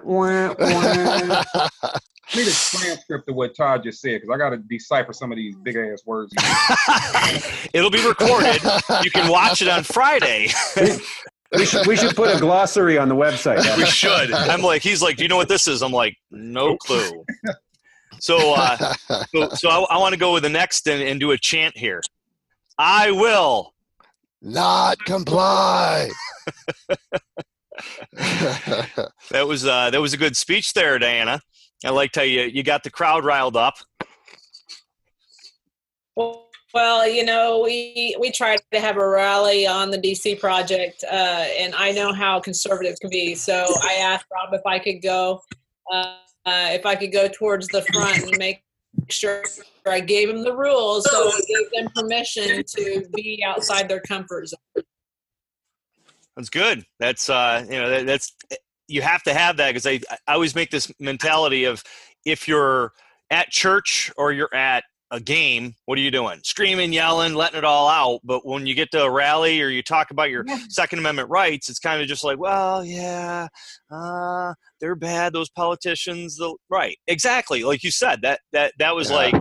need a transcript of what Todd just said because I got to decipher some of these big ass words. [laughs] It'll be recorded. You can watch it on Friday. we should we should put a glossary on the website. we should. I'm like, he's like, do you know what this is? I'm like, no clue. So, uh, so, so I, I want to go with the next and, and do a chant here. I will. Not comply. [laughs] [laughs] That was uh, that was a good speech there, Dianna. I liked how you you got the crowd riled up. Well, you know, we we tried to have a rally on the DC project, uh, and I know how conservatives can be. So I asked Rob if I could go, uh, uh, if I could go towards the front and make sure I gave them the rules, so I gave them permission to be outside their comfort zone. That's good. That's uh, you know that, that's you have to have that because I I always make this mentality of if you're at church or you're at a game, what are you doing? Screaming, yelling, letting it all out. But when you get to a rally or you talk about your Second Amendment rights, it's kind of just like, well, yeah, uh, they're bad. Those politicians, the right, exactly, like you said. That that that was Yeah. like,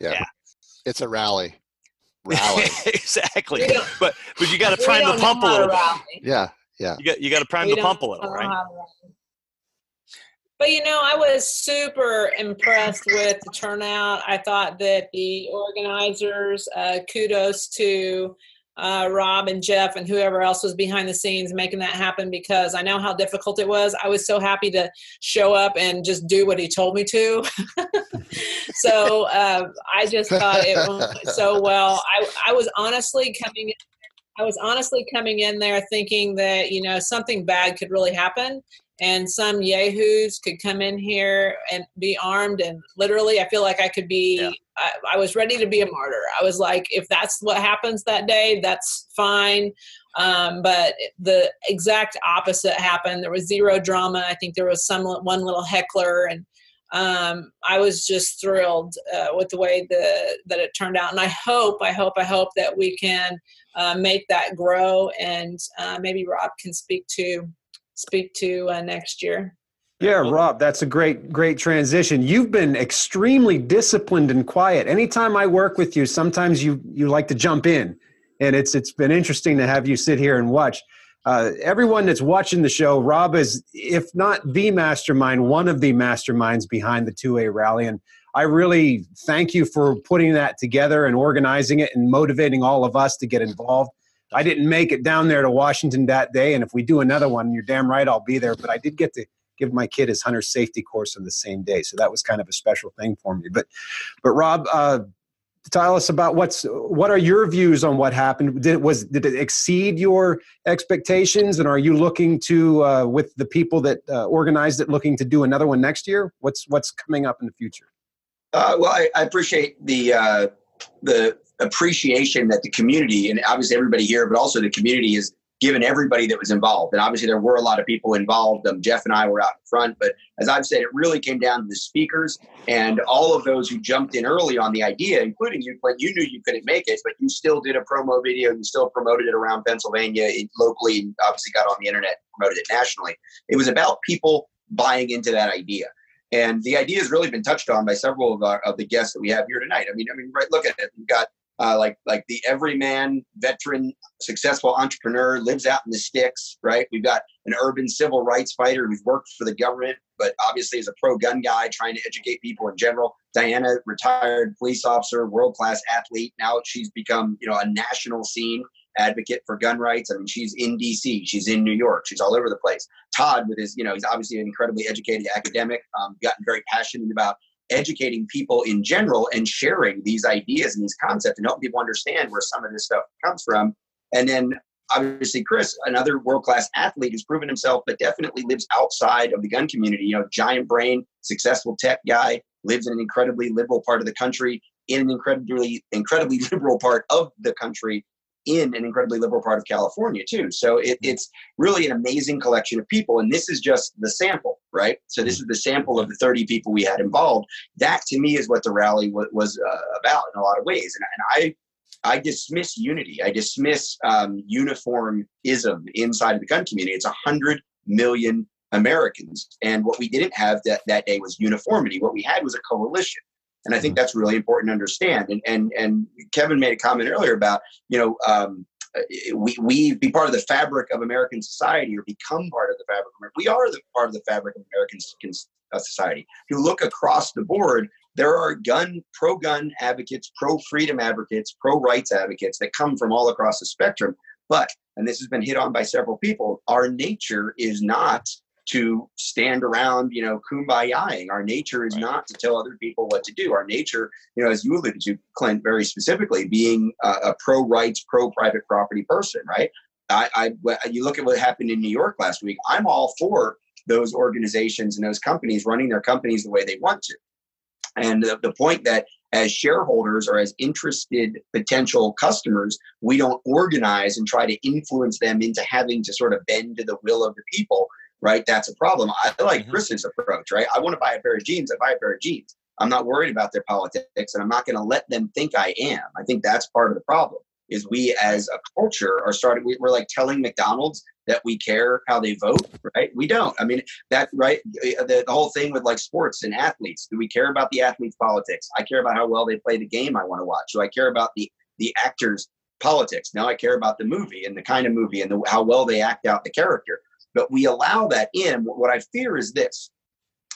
yeah. yeah. It's a rally. Rally. [laughs] exactly. But but you got to prime the pump a little bit. rally. yeah. Yeah. You got you got to prime We the pump a little, right? But you know, I was super impressed with the turnout. I thought that the organizers, uh, kudos to uh, Rob and Jeff and whoever else was behind the scenes making that happen because I know how difficult it was. I was so happy to show up and just do what he told me to. [laughs] so uh, I just thought it went so well. I, I was honestly coming in I was honestly coming in there thinking that you know something bad could really happen, and some yahoos could come in here and be armed, and literally, I feel like I could be. I, I was ready to be a martyr. I was like, if that's what happens that day, that's fine. Um, but the exact opposite happened. There was zero drama. I think there was some one little heckler, and um, I was just thrilled uh, with the way the, that it turned out. And I hope, I hope, I hope that we can uh, make that grow. And uh, maybe Rob can speak to speak to uh, next year. Yeah, Rob, that's a great, great transition. You've been extremely disciplined and quiet. Anytime I work with you, sometimes you you like to jump in, and it's it's been interesting to have you sit here and watch. Uh, everyone that's watching the show, Rob is, if not the mastermind, one of the masterminds behind the 2A rally. And I really thank you for putting that together and organizing it and motivating all of us to get involved. I didn't make it down there to Washington that day. And if we do another one, you're damn right I'll be there. But I did get to give my kid his hunter safety course on the same day. So that was kind of a special thing for me. But, but Rob, uh, tell us about what's what are your views on what happened did it was did it exceed your expectations and are you looking to uh, with the people that uh, organized it looking to do another one next year what's what's coming up in the future Uh, well, I, I appreciate the uh, the appreciation that the community and obviously everybody here, but also the community has given everybody that was involved. And obviously there were a lot of people involved. Um, Jeff and I were out in front, but as I've said, it really came down to the speakers and all of those who jumped in early on the idea, including you, but you knew you couldn't make it, but you still did a promo video. You still promoted it around Pennsylvania locally, and obviously got on the internet, promoted it nationally. It was about people buying into that idea. And the idea has really been touched on by several of, our, of the guests that we have here tonight. I mean, I mean, right? Look at it. We've got uh, like like the everyman veteran successful entrepreneur lives out in the sticks right? We've got an urban civil rights fighter who's worked for the government but obviously is a pro-gun guy trying to educate people in general. Dianna retired police officer world-class athlete. Now she's become you know a national scene advocate for gun rights. I mean she's in dc she's in new york she's all over the place. Todd with his you know he's obviously an incredibly educated academic um, gotten very passionate about educating people in general and sharing these ideas and these concepts and helping people understand where some of this stuff comes from. And then obviously Chris, another world-class athlete who's proven himself, but definitely lives outside of the gun community. You know, giant brain, successful tech guy, lives in an incredibly liberal part of the country, in an incredibly, incredibly [laughs] liberal part of the country, in an incredibly liberal part of California too. So it, it's really an amazing collection of people, and this is just the sample, right? So this is the sample of the 30 people we had involved. That to me is what the rally w- was uh, about in a lot of ways, and, and I I dismiss unity. I dismiss um, uniformism inside of the gun community. It's a hundred million Americans, and what we didn't have that that day was uniformity. What we had was a coalition. And I think mm-hmm. that's really important to understand. And and and Kevin made a comment earlier about you know um, uh, we we be part of the fabric of American society or become part of the fabric. Of, we are the part of the fabric of American uh, society. If you look across the board, there are gun pro-gun advocates, pro-freedom advocates, pro-rights advocates that come from all across the spectrum. But and this has been hit on by several people, our nature is not to stand around, you know, kumbayaing. Our nature is right. not to tell other people what to do. Our nature, you know, as you alluded to, Clint, very specifically, being a, a pro-rights, pro-private property person, right? I, I, you look at what happened in New York last week. I'm all for those organizations and those companies running their companies the way they want to. And the, the point that as shareholders or as interested potential customers, we don't organize and try to influence them into having to sort of bend to the will of the people right? That's a problem. I like mm-hmm. Chris's approach, right? I want to buy a pair of jeans. I buy a pair of jeans. I'm not worried about their politics, and I'm not going to let them think I am. I think that's part of the problem. Is we as a culture are starting. We, we're like telling McDonald's that we care how they vote, right? We don't. I mean, that right. The, the whole thing with like sports and athletes. Do we care about the athletes' politics? I care about how well they play the game I want to watch. Do I care about the the actors politics. Now I care about the movie and the kind of movie and the, how well they act out the character. But we allow that in. What I fear is this: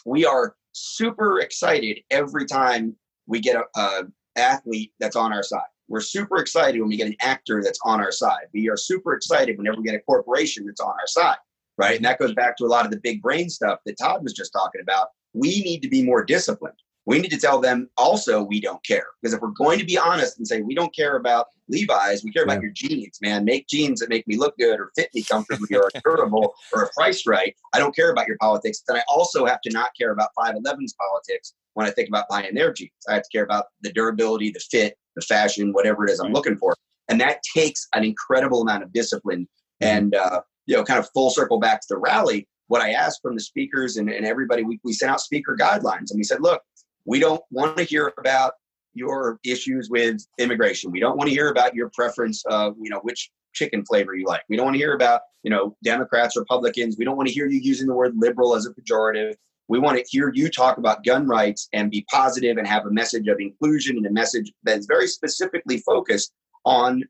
we are super excited every time we get a, a athlete that's on our side. We're super excited when we get an actor that's on our side. We are super excited whenever we get a corporation that's on our side, right? And that goes back to a lot of the big brain stuff that Todd was just talking about. We need to be more disciplined we need to tell them also we don't care. Because if we're going to be honest and say we don't care about Levi's, we care about yeah. your jeans, man. Make jeans that make me look good or fit me comfortably or are durable or are priced right. I don't care about your politics. Then I also have to not care about 5.11's politics when I think about buying their jeans. I have to care about the durability, the fit, the fashion, whatever it is I'm looking for. And that takes an incredible amount of discipline. Mm-hmm. And, uh, you know, kind of full circle back to the rally, what I asked from the speakers and, and everybody, we, we sent out speaker guidelines and we said, look, we don't want to hear about your issues with immigration. We don't want to hear about your preference of, you know, which chicken flavor you like. We don't want to hear about, you know, Democrats, Republicans. We don't want to hear you using the word liberal as a pejorative. We want to hear you talk about gun rights and be positive and have a message of inclusion and a message that is very specifically focused on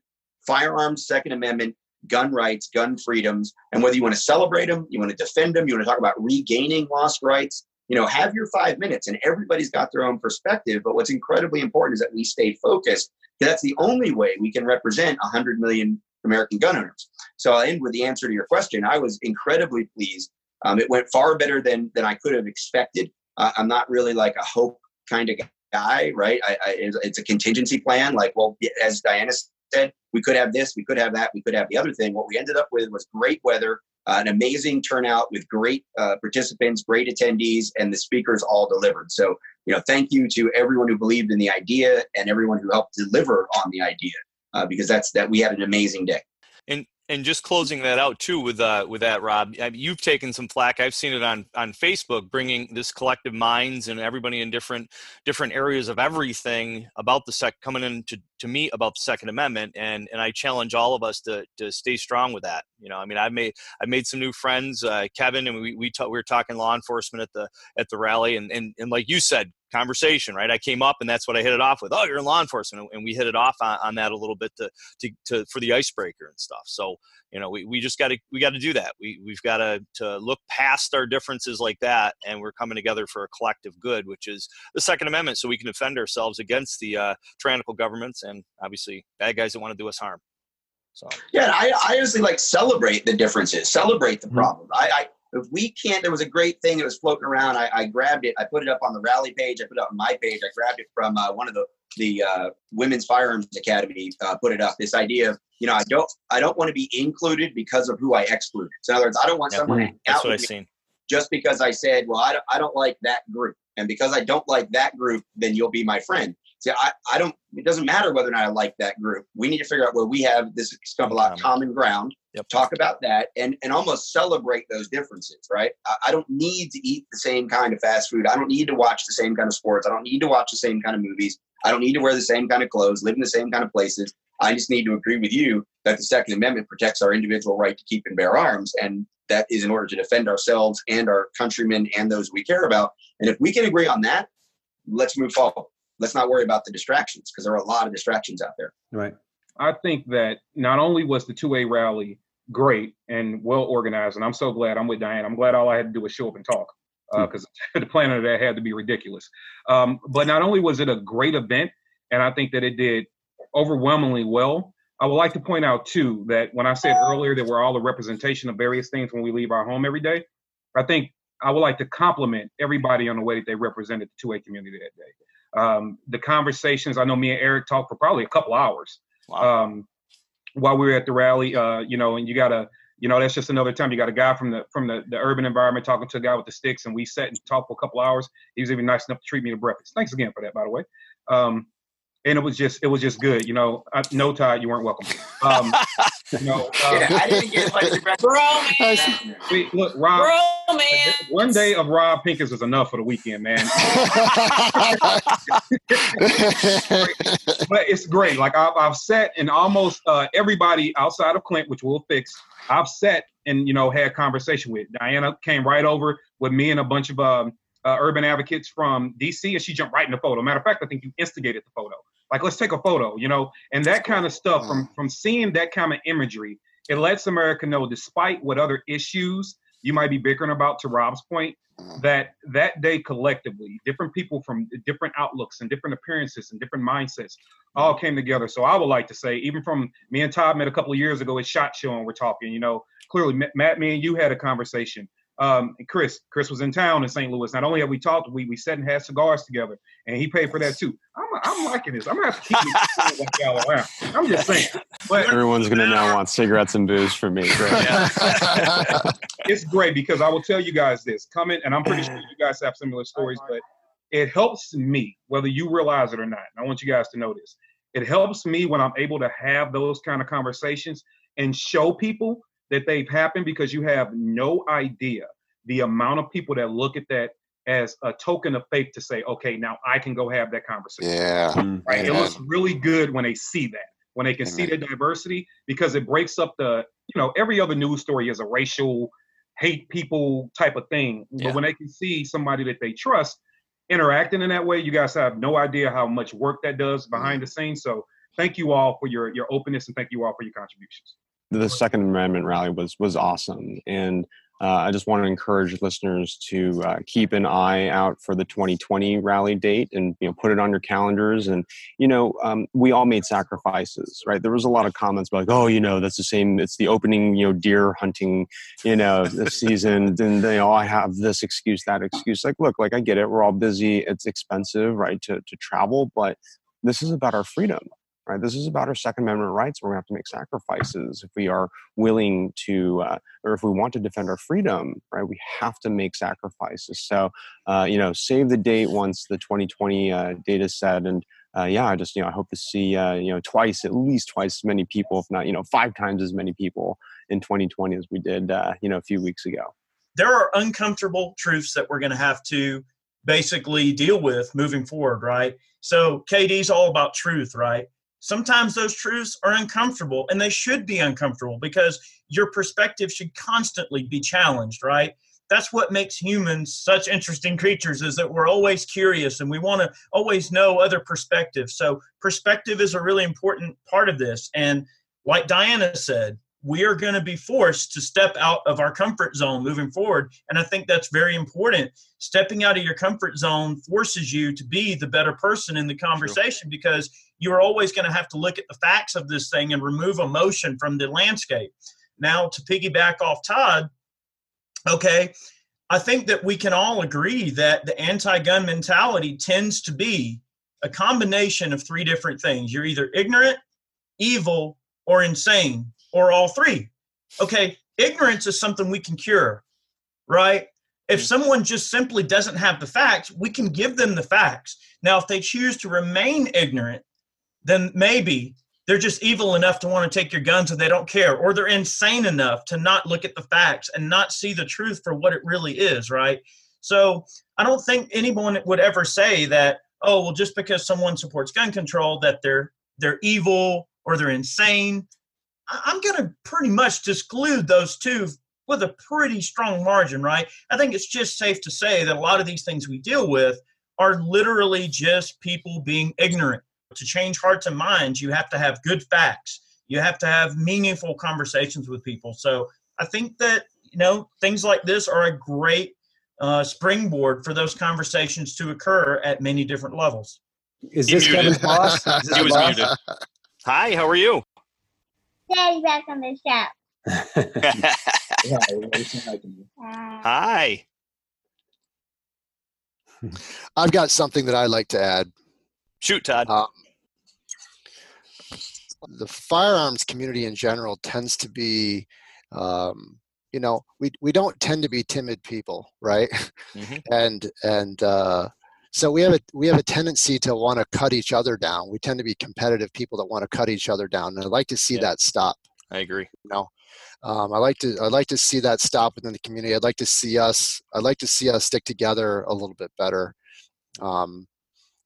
firearms, Second Amendment, gun rights, gun freedoms, and whether you want to celebrate them, you want to defend them, you want to talk about regaining lost rights, you know, have your five minutes and everybody's got their own perspective. But what's incredibly important is that we stay focused. That's the only way we can represent 100 million American gun owners. So I'll end with the answer to your question. I was incredibly pleased. Um, it went far better than, than I could have expected. Uh, I'm not really like a hope kind of guy, right? I, I, it's a contingency plan. Like, well, as Dianna said, we could have this, we could have that, we could have the other thing. What we ended up with was great weather uh, an amazing turnout with great uh, participants, great attendees, and the speakers all delivered. So, you know, thank you to everyone who believed in the idea and everyone who helped deliver on the idea, uh, because that's that we had an amazing day. And and just closing that out too with uh, with that, Rob, you've taken some flack. I've seen it on on Facebook, bringing this collective minds and everybody in different different areas of everything about the sec coming in to, to meet about the Second Amendment, and and I challenge all of us to to stay strong with that. You know, I mean, I've made I've made some new friends, uh, Kevin, and we we, ta- we were talking law enforcement at the at the rally, and and and like you said, conversation, right? I came up and that's what I hit it off with. Oh, you're in law enforcement, and we hit it off on, on that a little bit to, to, to for the icebreaker and stuff. So you know, we, we just got to we got to do that. We we've got to to look past our differences like that, and we're coming together for a collective good, which is the Second Amendment, so we can defend ourselves against the uh, tyrannical governments and obviously bad guys that want to do us harm. So yeah, I, I honestly like celebrate the differences, celebrate the mm-hmm. problem. I, I if we can't, there was a great thing that was floating around. I, I, grabbed it. I put it up on the rally page. I put it up on my page. I grabbed it from uh, one of the the uh, Women's Firearms Academy. Uh, put it up. This idea of you know I don't I don't want to be included because of who I excluded. So in other words, I don't want yep. someone mm-hmm. What I seen. just because I said, well, I don't, I don't like that group, and because I don't like that group, then you'll be my friend. See, I, I don't. It doesn't matter whether or not I like that group. We need to figure out where we have this of a lot common ground Yep. Talk about that and, and almost celebrate those differences, right? I, I, don't need to eat the same kind of fast food. I don't need to watch the same kind of sports. I don't need to watch the same kind of movies. I don't need to wear the same kind of clothes, live in the same kind of places. I just need to agree with you that the Second Amendment protects our individual right to keep and bear arms. And that is in order to defend ourselves and our countrymen and those we care about. And if we can agree on that, let's move forward. Let's not worry about the distractions because there are a lot of distractions out there. Right. I think that not only was the 2A rally great and well organized. And I'm so glad I'm with Diane. I'm glad all I had to do was show up and talk because uh, [laughs] the plan of that had to be ridiculous. Um, but not only was it a great event, and I think that it did overwhelmingly well. I would like to point out too that when I said earlier that we're all a representation of various things when we leave our home every day, I think I would like to compliment everybody on the way that they represented the 2A community that day. Um, the conversations, I know me and Eric talked for probably a couple hours. Wow. Um, while we were at the rally, uh, you know, and you got to, you know, that's just another time you got a guy from the from the, the urban environment talking to a guy with the sticks, and we sat and talked for a couple hours. He was even nice enough to treat me to breakfast. Thanks again for that, by the way. Um, and it was just it was just good. You know, I, no Todd, you weren't welcome. Um, [laughs] you know, [laughs] uh, I didn't get like the Wait, look, Rob. Bro, man. One day of Rob Pincus is enough for the weekend, man. [laughs] [laughs] but it's great. Like I've, I've sat and almost uh, everybody outside of Clint, which we'll fix. I've sat and you know had conversation with Dianna. Came right over with me and a bunch of um, uh, urban advocates from DC, and she jumped right in the photo. Matter of fact, I think you instigated the photo. Like, let's take a photo, you know, and that kind of stuff. From mm. from seeing that kind of imagery, it lets America know, despite what other issues you might be bickering about, to Rob's point, mm. that that day collectively, different people from different outlooks and different appearances and different mindsets all mm. came together. So I would like to say, even from me and Todd met a couple of years ago at Shot Show, and we're talking, you know, clearly Matt, me and you had a conversation um, Chris. Chris was in town in St. Louis. Not only have we talked, we we sat and had cigars together, and he paid for that too. I'm I'm liking this. I'm gonna have to keep this [laughs] y'all around. I'm just saying. But everyone's gonna now want cigarettes and booze from me. [laughs] it's great because I will tell you guys this coming, and I'm pretty sure you guys have similar stories, but it helps me whether you realize it or not. And I want you guys to know this. It helps me when I'm able to have those kind of conversations and show people that they've happened because you have no idea the amount of people that look at that as a token of faith to say, okay, now I can go have that conversation. Yeah. Mm, right. Amen. It looks really good when they see that, when they can Amen. see the diversity, because it breaks up the, you know, every other news story is a racial hate people type of thing. Yeah. But when they can see somebody that they trust interacting in that way, you guys have no idea how much work that does behind mm. the scenes. So thank you all for your your openness and thank you all for your contributions the Second Amendment rally was was awesome, and uh, I just want to encourage listeners to uh, keep an eye out for the 2020 rally date and you know put it on your calendars. And you know um, we all made sacrifices, right? There was a lot of comments about like, oh, you know that's the same. It's the opening, you know, deer hunting, you know, season, [laughs] and they all have this excuse, that excuse. Like, look, like I get it. We're all busy. It's expensive, right, to to travel, but this is about our freedom right? This is about our Second Amendment rights. We're going to have to make sacrifices if we are willing to, uh, or if we want to defend our freedom, right? We have to make sacrifices. So, uh, you know, save the date once the 2020 uh, date is set, and uh, yeah, I just you know I hope to see uh, you know twice, at least twice as many people, if not you know five times as many people in 2020 as we did uh, you know a few weeks ago. There are uncomfortable truths that we're going to have to basically deal with moving forward, right? So KD's all about truth, right? Sometimes those truths are uncomfortable and they should be uncomfortable because your perspective should constantly be challenged right? That's what makes humans such interesting creatures is that we're always curious and we want to always know other perspectives. So perspective is a really important part of this. And like Dianna said we are going to be forced to step out of our comfort zone moving forward. And I think that's very important. Stepping out of your comfort zone forces you to be the better person in the conversation because you're always going to have to look at the facts of this thing and remove emotion from the landscape. Now, to piggyback off Todd, okay, I think that we can all agree that the anti gun mentality tends to be a combination of three different things. You're either ignorant, evil, or insane or all three. Okay, ignorance is something we can cure, right? If mm. someone just simply doesn't have the facts, we can give them the facts. Now, if they choose to remain ignorant, then maybe they're just evil enough to want to take your guns and they don't care, or they're insane enough to not look at the facts and not see the truth for what it really is, right? So I don't think anyone would ever say that, oh, well, just because someone supports gun control, that they're they're evil or they're insane. I'm going to pretty much exclude those two with a pretty strong margin, right? I think it's just safe to say that a lot of these things we deal with are literally just people being ignorant. To change hearts and minds, you have to have good facts. You have to have meaningful conversations with people. So I think that, you know, things like this are a great uh, springboard for those conversations to occur at many different levels. Is this Kevin's boss? [laughs] he was muted. Hi, how are you? Daddy back on the show. [laughs] Hi. I've got something that I'd like to add. Shoot, Todd. Um, the firearms community in general tends to be, um, you know, we we don't tend to be timid people, right? Mm-hmm. [laughs] and and uh, so we have a we have a tendency to want to cut each other down. We tend to be competitive people that want to cut each other down, and I'd like to see yeah. that stop. I agree. You know, um, I like to I'd like to see that stop within the community. I'd like to see us I'd like to see us stick together a little bit better. Um,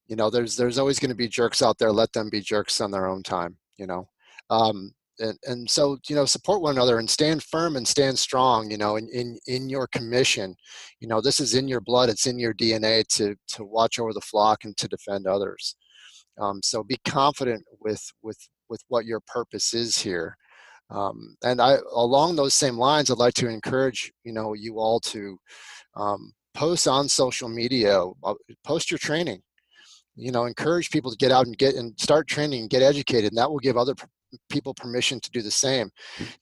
you know, there's there's always going to be jerks out there. Let them be jerks on their own time. You know, um, and, and so you know support one another and stand firm and stand strong you know in, in in your commission. You know this is in your blood it's in your dna to to watch over the flock and to defend others. Um, so be confident with with with what your purpose is here. Um, and i along those same lines i'd like to encourage you know you all to um, post on social media uh, post your training. You know encourage people to get out and get and start training and get educated and that will give other people permission to do the same.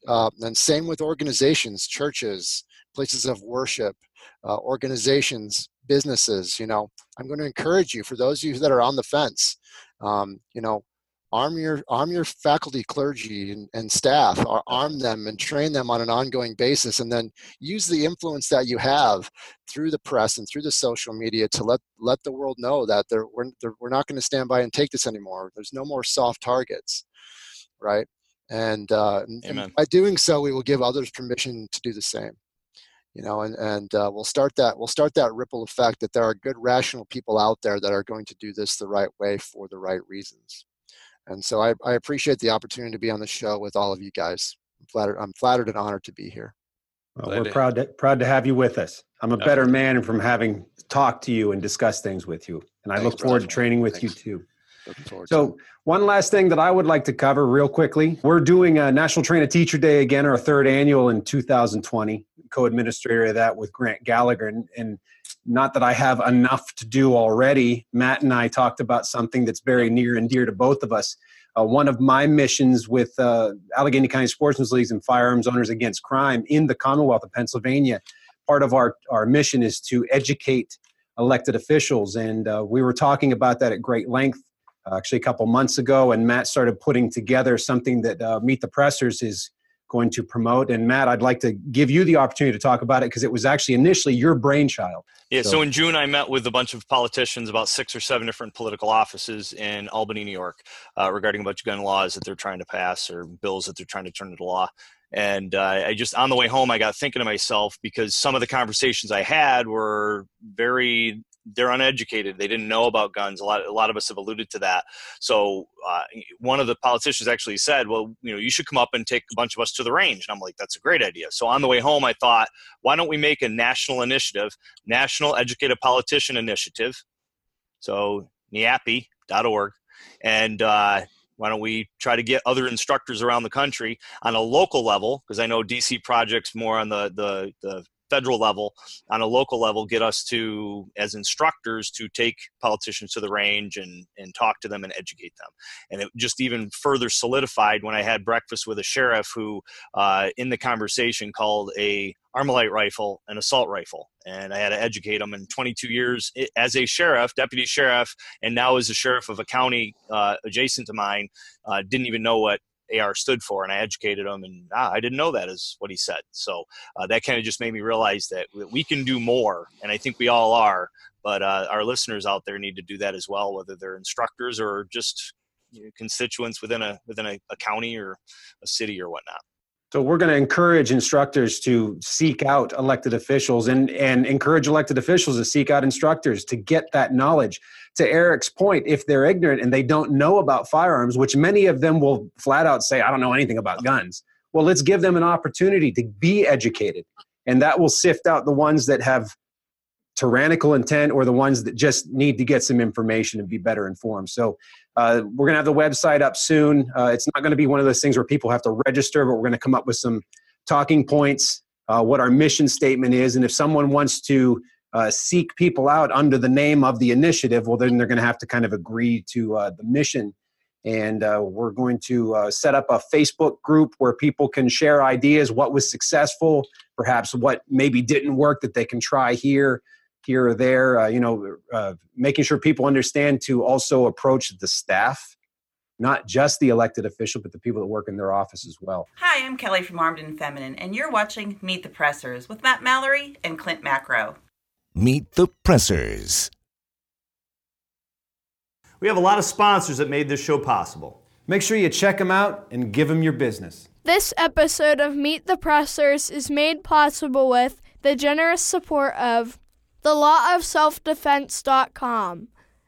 Uh, and same with organizations, churches, places of worship, uh, organizations, businesses. You know, I'm going to encourage you for those of you that are on the fence. Um, you know, arm your arm your faculty, clergy, and, and staff. Arm them and train them on an ongoing basis, and then use the influence that you have through the press and through the social media to let let the world know that they're, we're, they're, we're not going to stand by and take this anymore. There's no more soft targets right? And, uh, and by doing so, we will give others permission to do the same. You know, and and uh, we'll start that we'll start that ripple effect that there are good rational people out there that are going to do this the right way for the right reasons. And so I, I appreciate the opportunity to be on the show with all of you guys. I'm flattered. I'm flattered and honored to be here. Well, we're proud to proud to have you with us. I'm a better man from having talked to you and discussed things with you, and I Thanks, look forward brother. to training with Thanks. you too. Looking forward So, one last thing that I would like to cover real quickly. We're doing a National Train a Teacher Day again, our third annual in 2020. Co administrator of that with Grant Gallagher. And, and not that I have enough to do already, Matt and I talked about something that's very near and dear to both of us. Uh, one of my missions with uh, Allegheny County Sportsmen's Leagues and Firearms Owners Against Crime in the Commonwealth of Pennsylvania, part of our, our mission is to educate elected officials. And uh, we were talking about that at great length actually a couple months ago, and Matt started putting together something that uh, Meet the Pressers is going to promote. And Matt, I'd like to give you the opportunity to talk about it because it was actually initially your brainchild. Yeah, so, in June, I met with a bunch of politicians, about six or seven different political offices in Albany, New York, uh, regarding a bunch of gun laws that they're trying to pass or bills that they're trying to turn into law. And uh, I just, on the way home, I got thinking to myself because some of the conversations I had were very, they're uneducated. They didn't know about guns. A lot, a lot of us have alluded to that. So uh, one of the politicians actually said, well, you know, you should come up and take a bunch of us to the range. And I'm like, that's a great idea. So on the way home, I thought, why don't we make a national initiative, National Educated Politician Initiative? So NEAPI.org. And uh, why don't we try to get other instructors around the country on a local level? Because I know DC projects more on the, the, the federal level, on a local level, get us to, as instructors, to take politicians to the range and, and talk to them and educate them. And it just even further solidified when I had breakfast with a sheriff who, uh, in the conversation, called a Armalite rifle an assault rifle. And I had to educate him in 22 years as a sheriff, deputy sheriff, and now as a sheriff of a county uh, adjacent to mine, uh, didn't even know what AR stood for. And I educated him, and ah, I didn't know that is what he said. So uh, that kind of just made me realize that we- can do more. And I think we all are. But uh, our listeners out there need to do that as well, whether they're instructors or just you know, constituents within a within a, a county or a city or whatnot. So we're going to encourage instructors to seek out elected officials and, and encourage elected officials to seek out instructors to get that knowledge. To Eric's point, if they're ignorant and they don't know about firearms, which many of them will flat out say, I don't know anything about guns. Well, let's give them an opportunity to be educated. And that will sift out the ones that have tyrannical intent or the ones that just need to get some information and be better informed. So uh, we're going to have the website up soon. Uh, it's not going to be one of those things where people have to register, but we're going to come up with some talking points, uh, what our mission statement is. And if someone wants to uh, seek people out under the name of the initiative, well, then they're going to have to kind of agree to uh, the mission. And uh, we're going to set up a Facebook group where people can share ideas, what was successful, perhaps what maybe didn't work that they can try here here or there. Uh, you know, uh, making sure people understand to also approach the staff, not just the elected official, but the people that work in their office as well. Hi, I'm Kelly from Armed and Feminine, and you're watching Meet the Pressers with Matt Mallory and Clint Macro. Meet the Pressers. We have a lot of sponsors that made this show possible. Make sure you check them out and give them your business. This episode of Meet the Pressers is made possible with the generous support of the Law of Self-Defense.com,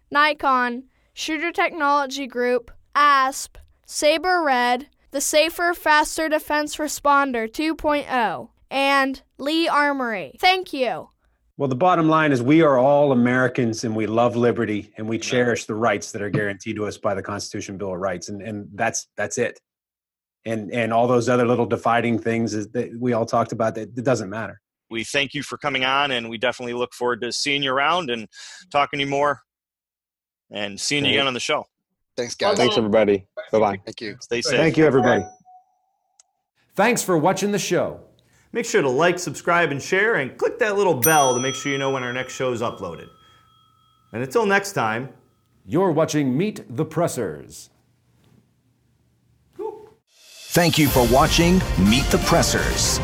Nikon, Shooter Technology Group, ASP, Sabre Red, the Safer, Faster Defense Responder 2.0, and Lee Armory. Thank you. Well, the bottom line is we are all Americans and we love liberty and we cherish the rights that are guaranteed to us by the Constitution Bill of Rights. And, and that's, that's it. And, and all those other little dividing things that we all talked about that it doesn't matter. We thank you for coming on and we definitely look forward to seeing you around and talking to you more and seeing you again on the show. Thanks, guys. Thanks, everybody. Bye bye. Thank you. Stay safe. Thank you, everybody. Thanks for watching the show. Make sure to like, subscribe, and share, and click that little bell to make sure you know when our next show is uploaded. And until next time, You're watching Meet the Pressers. Thank you for watching Meet the Pressers.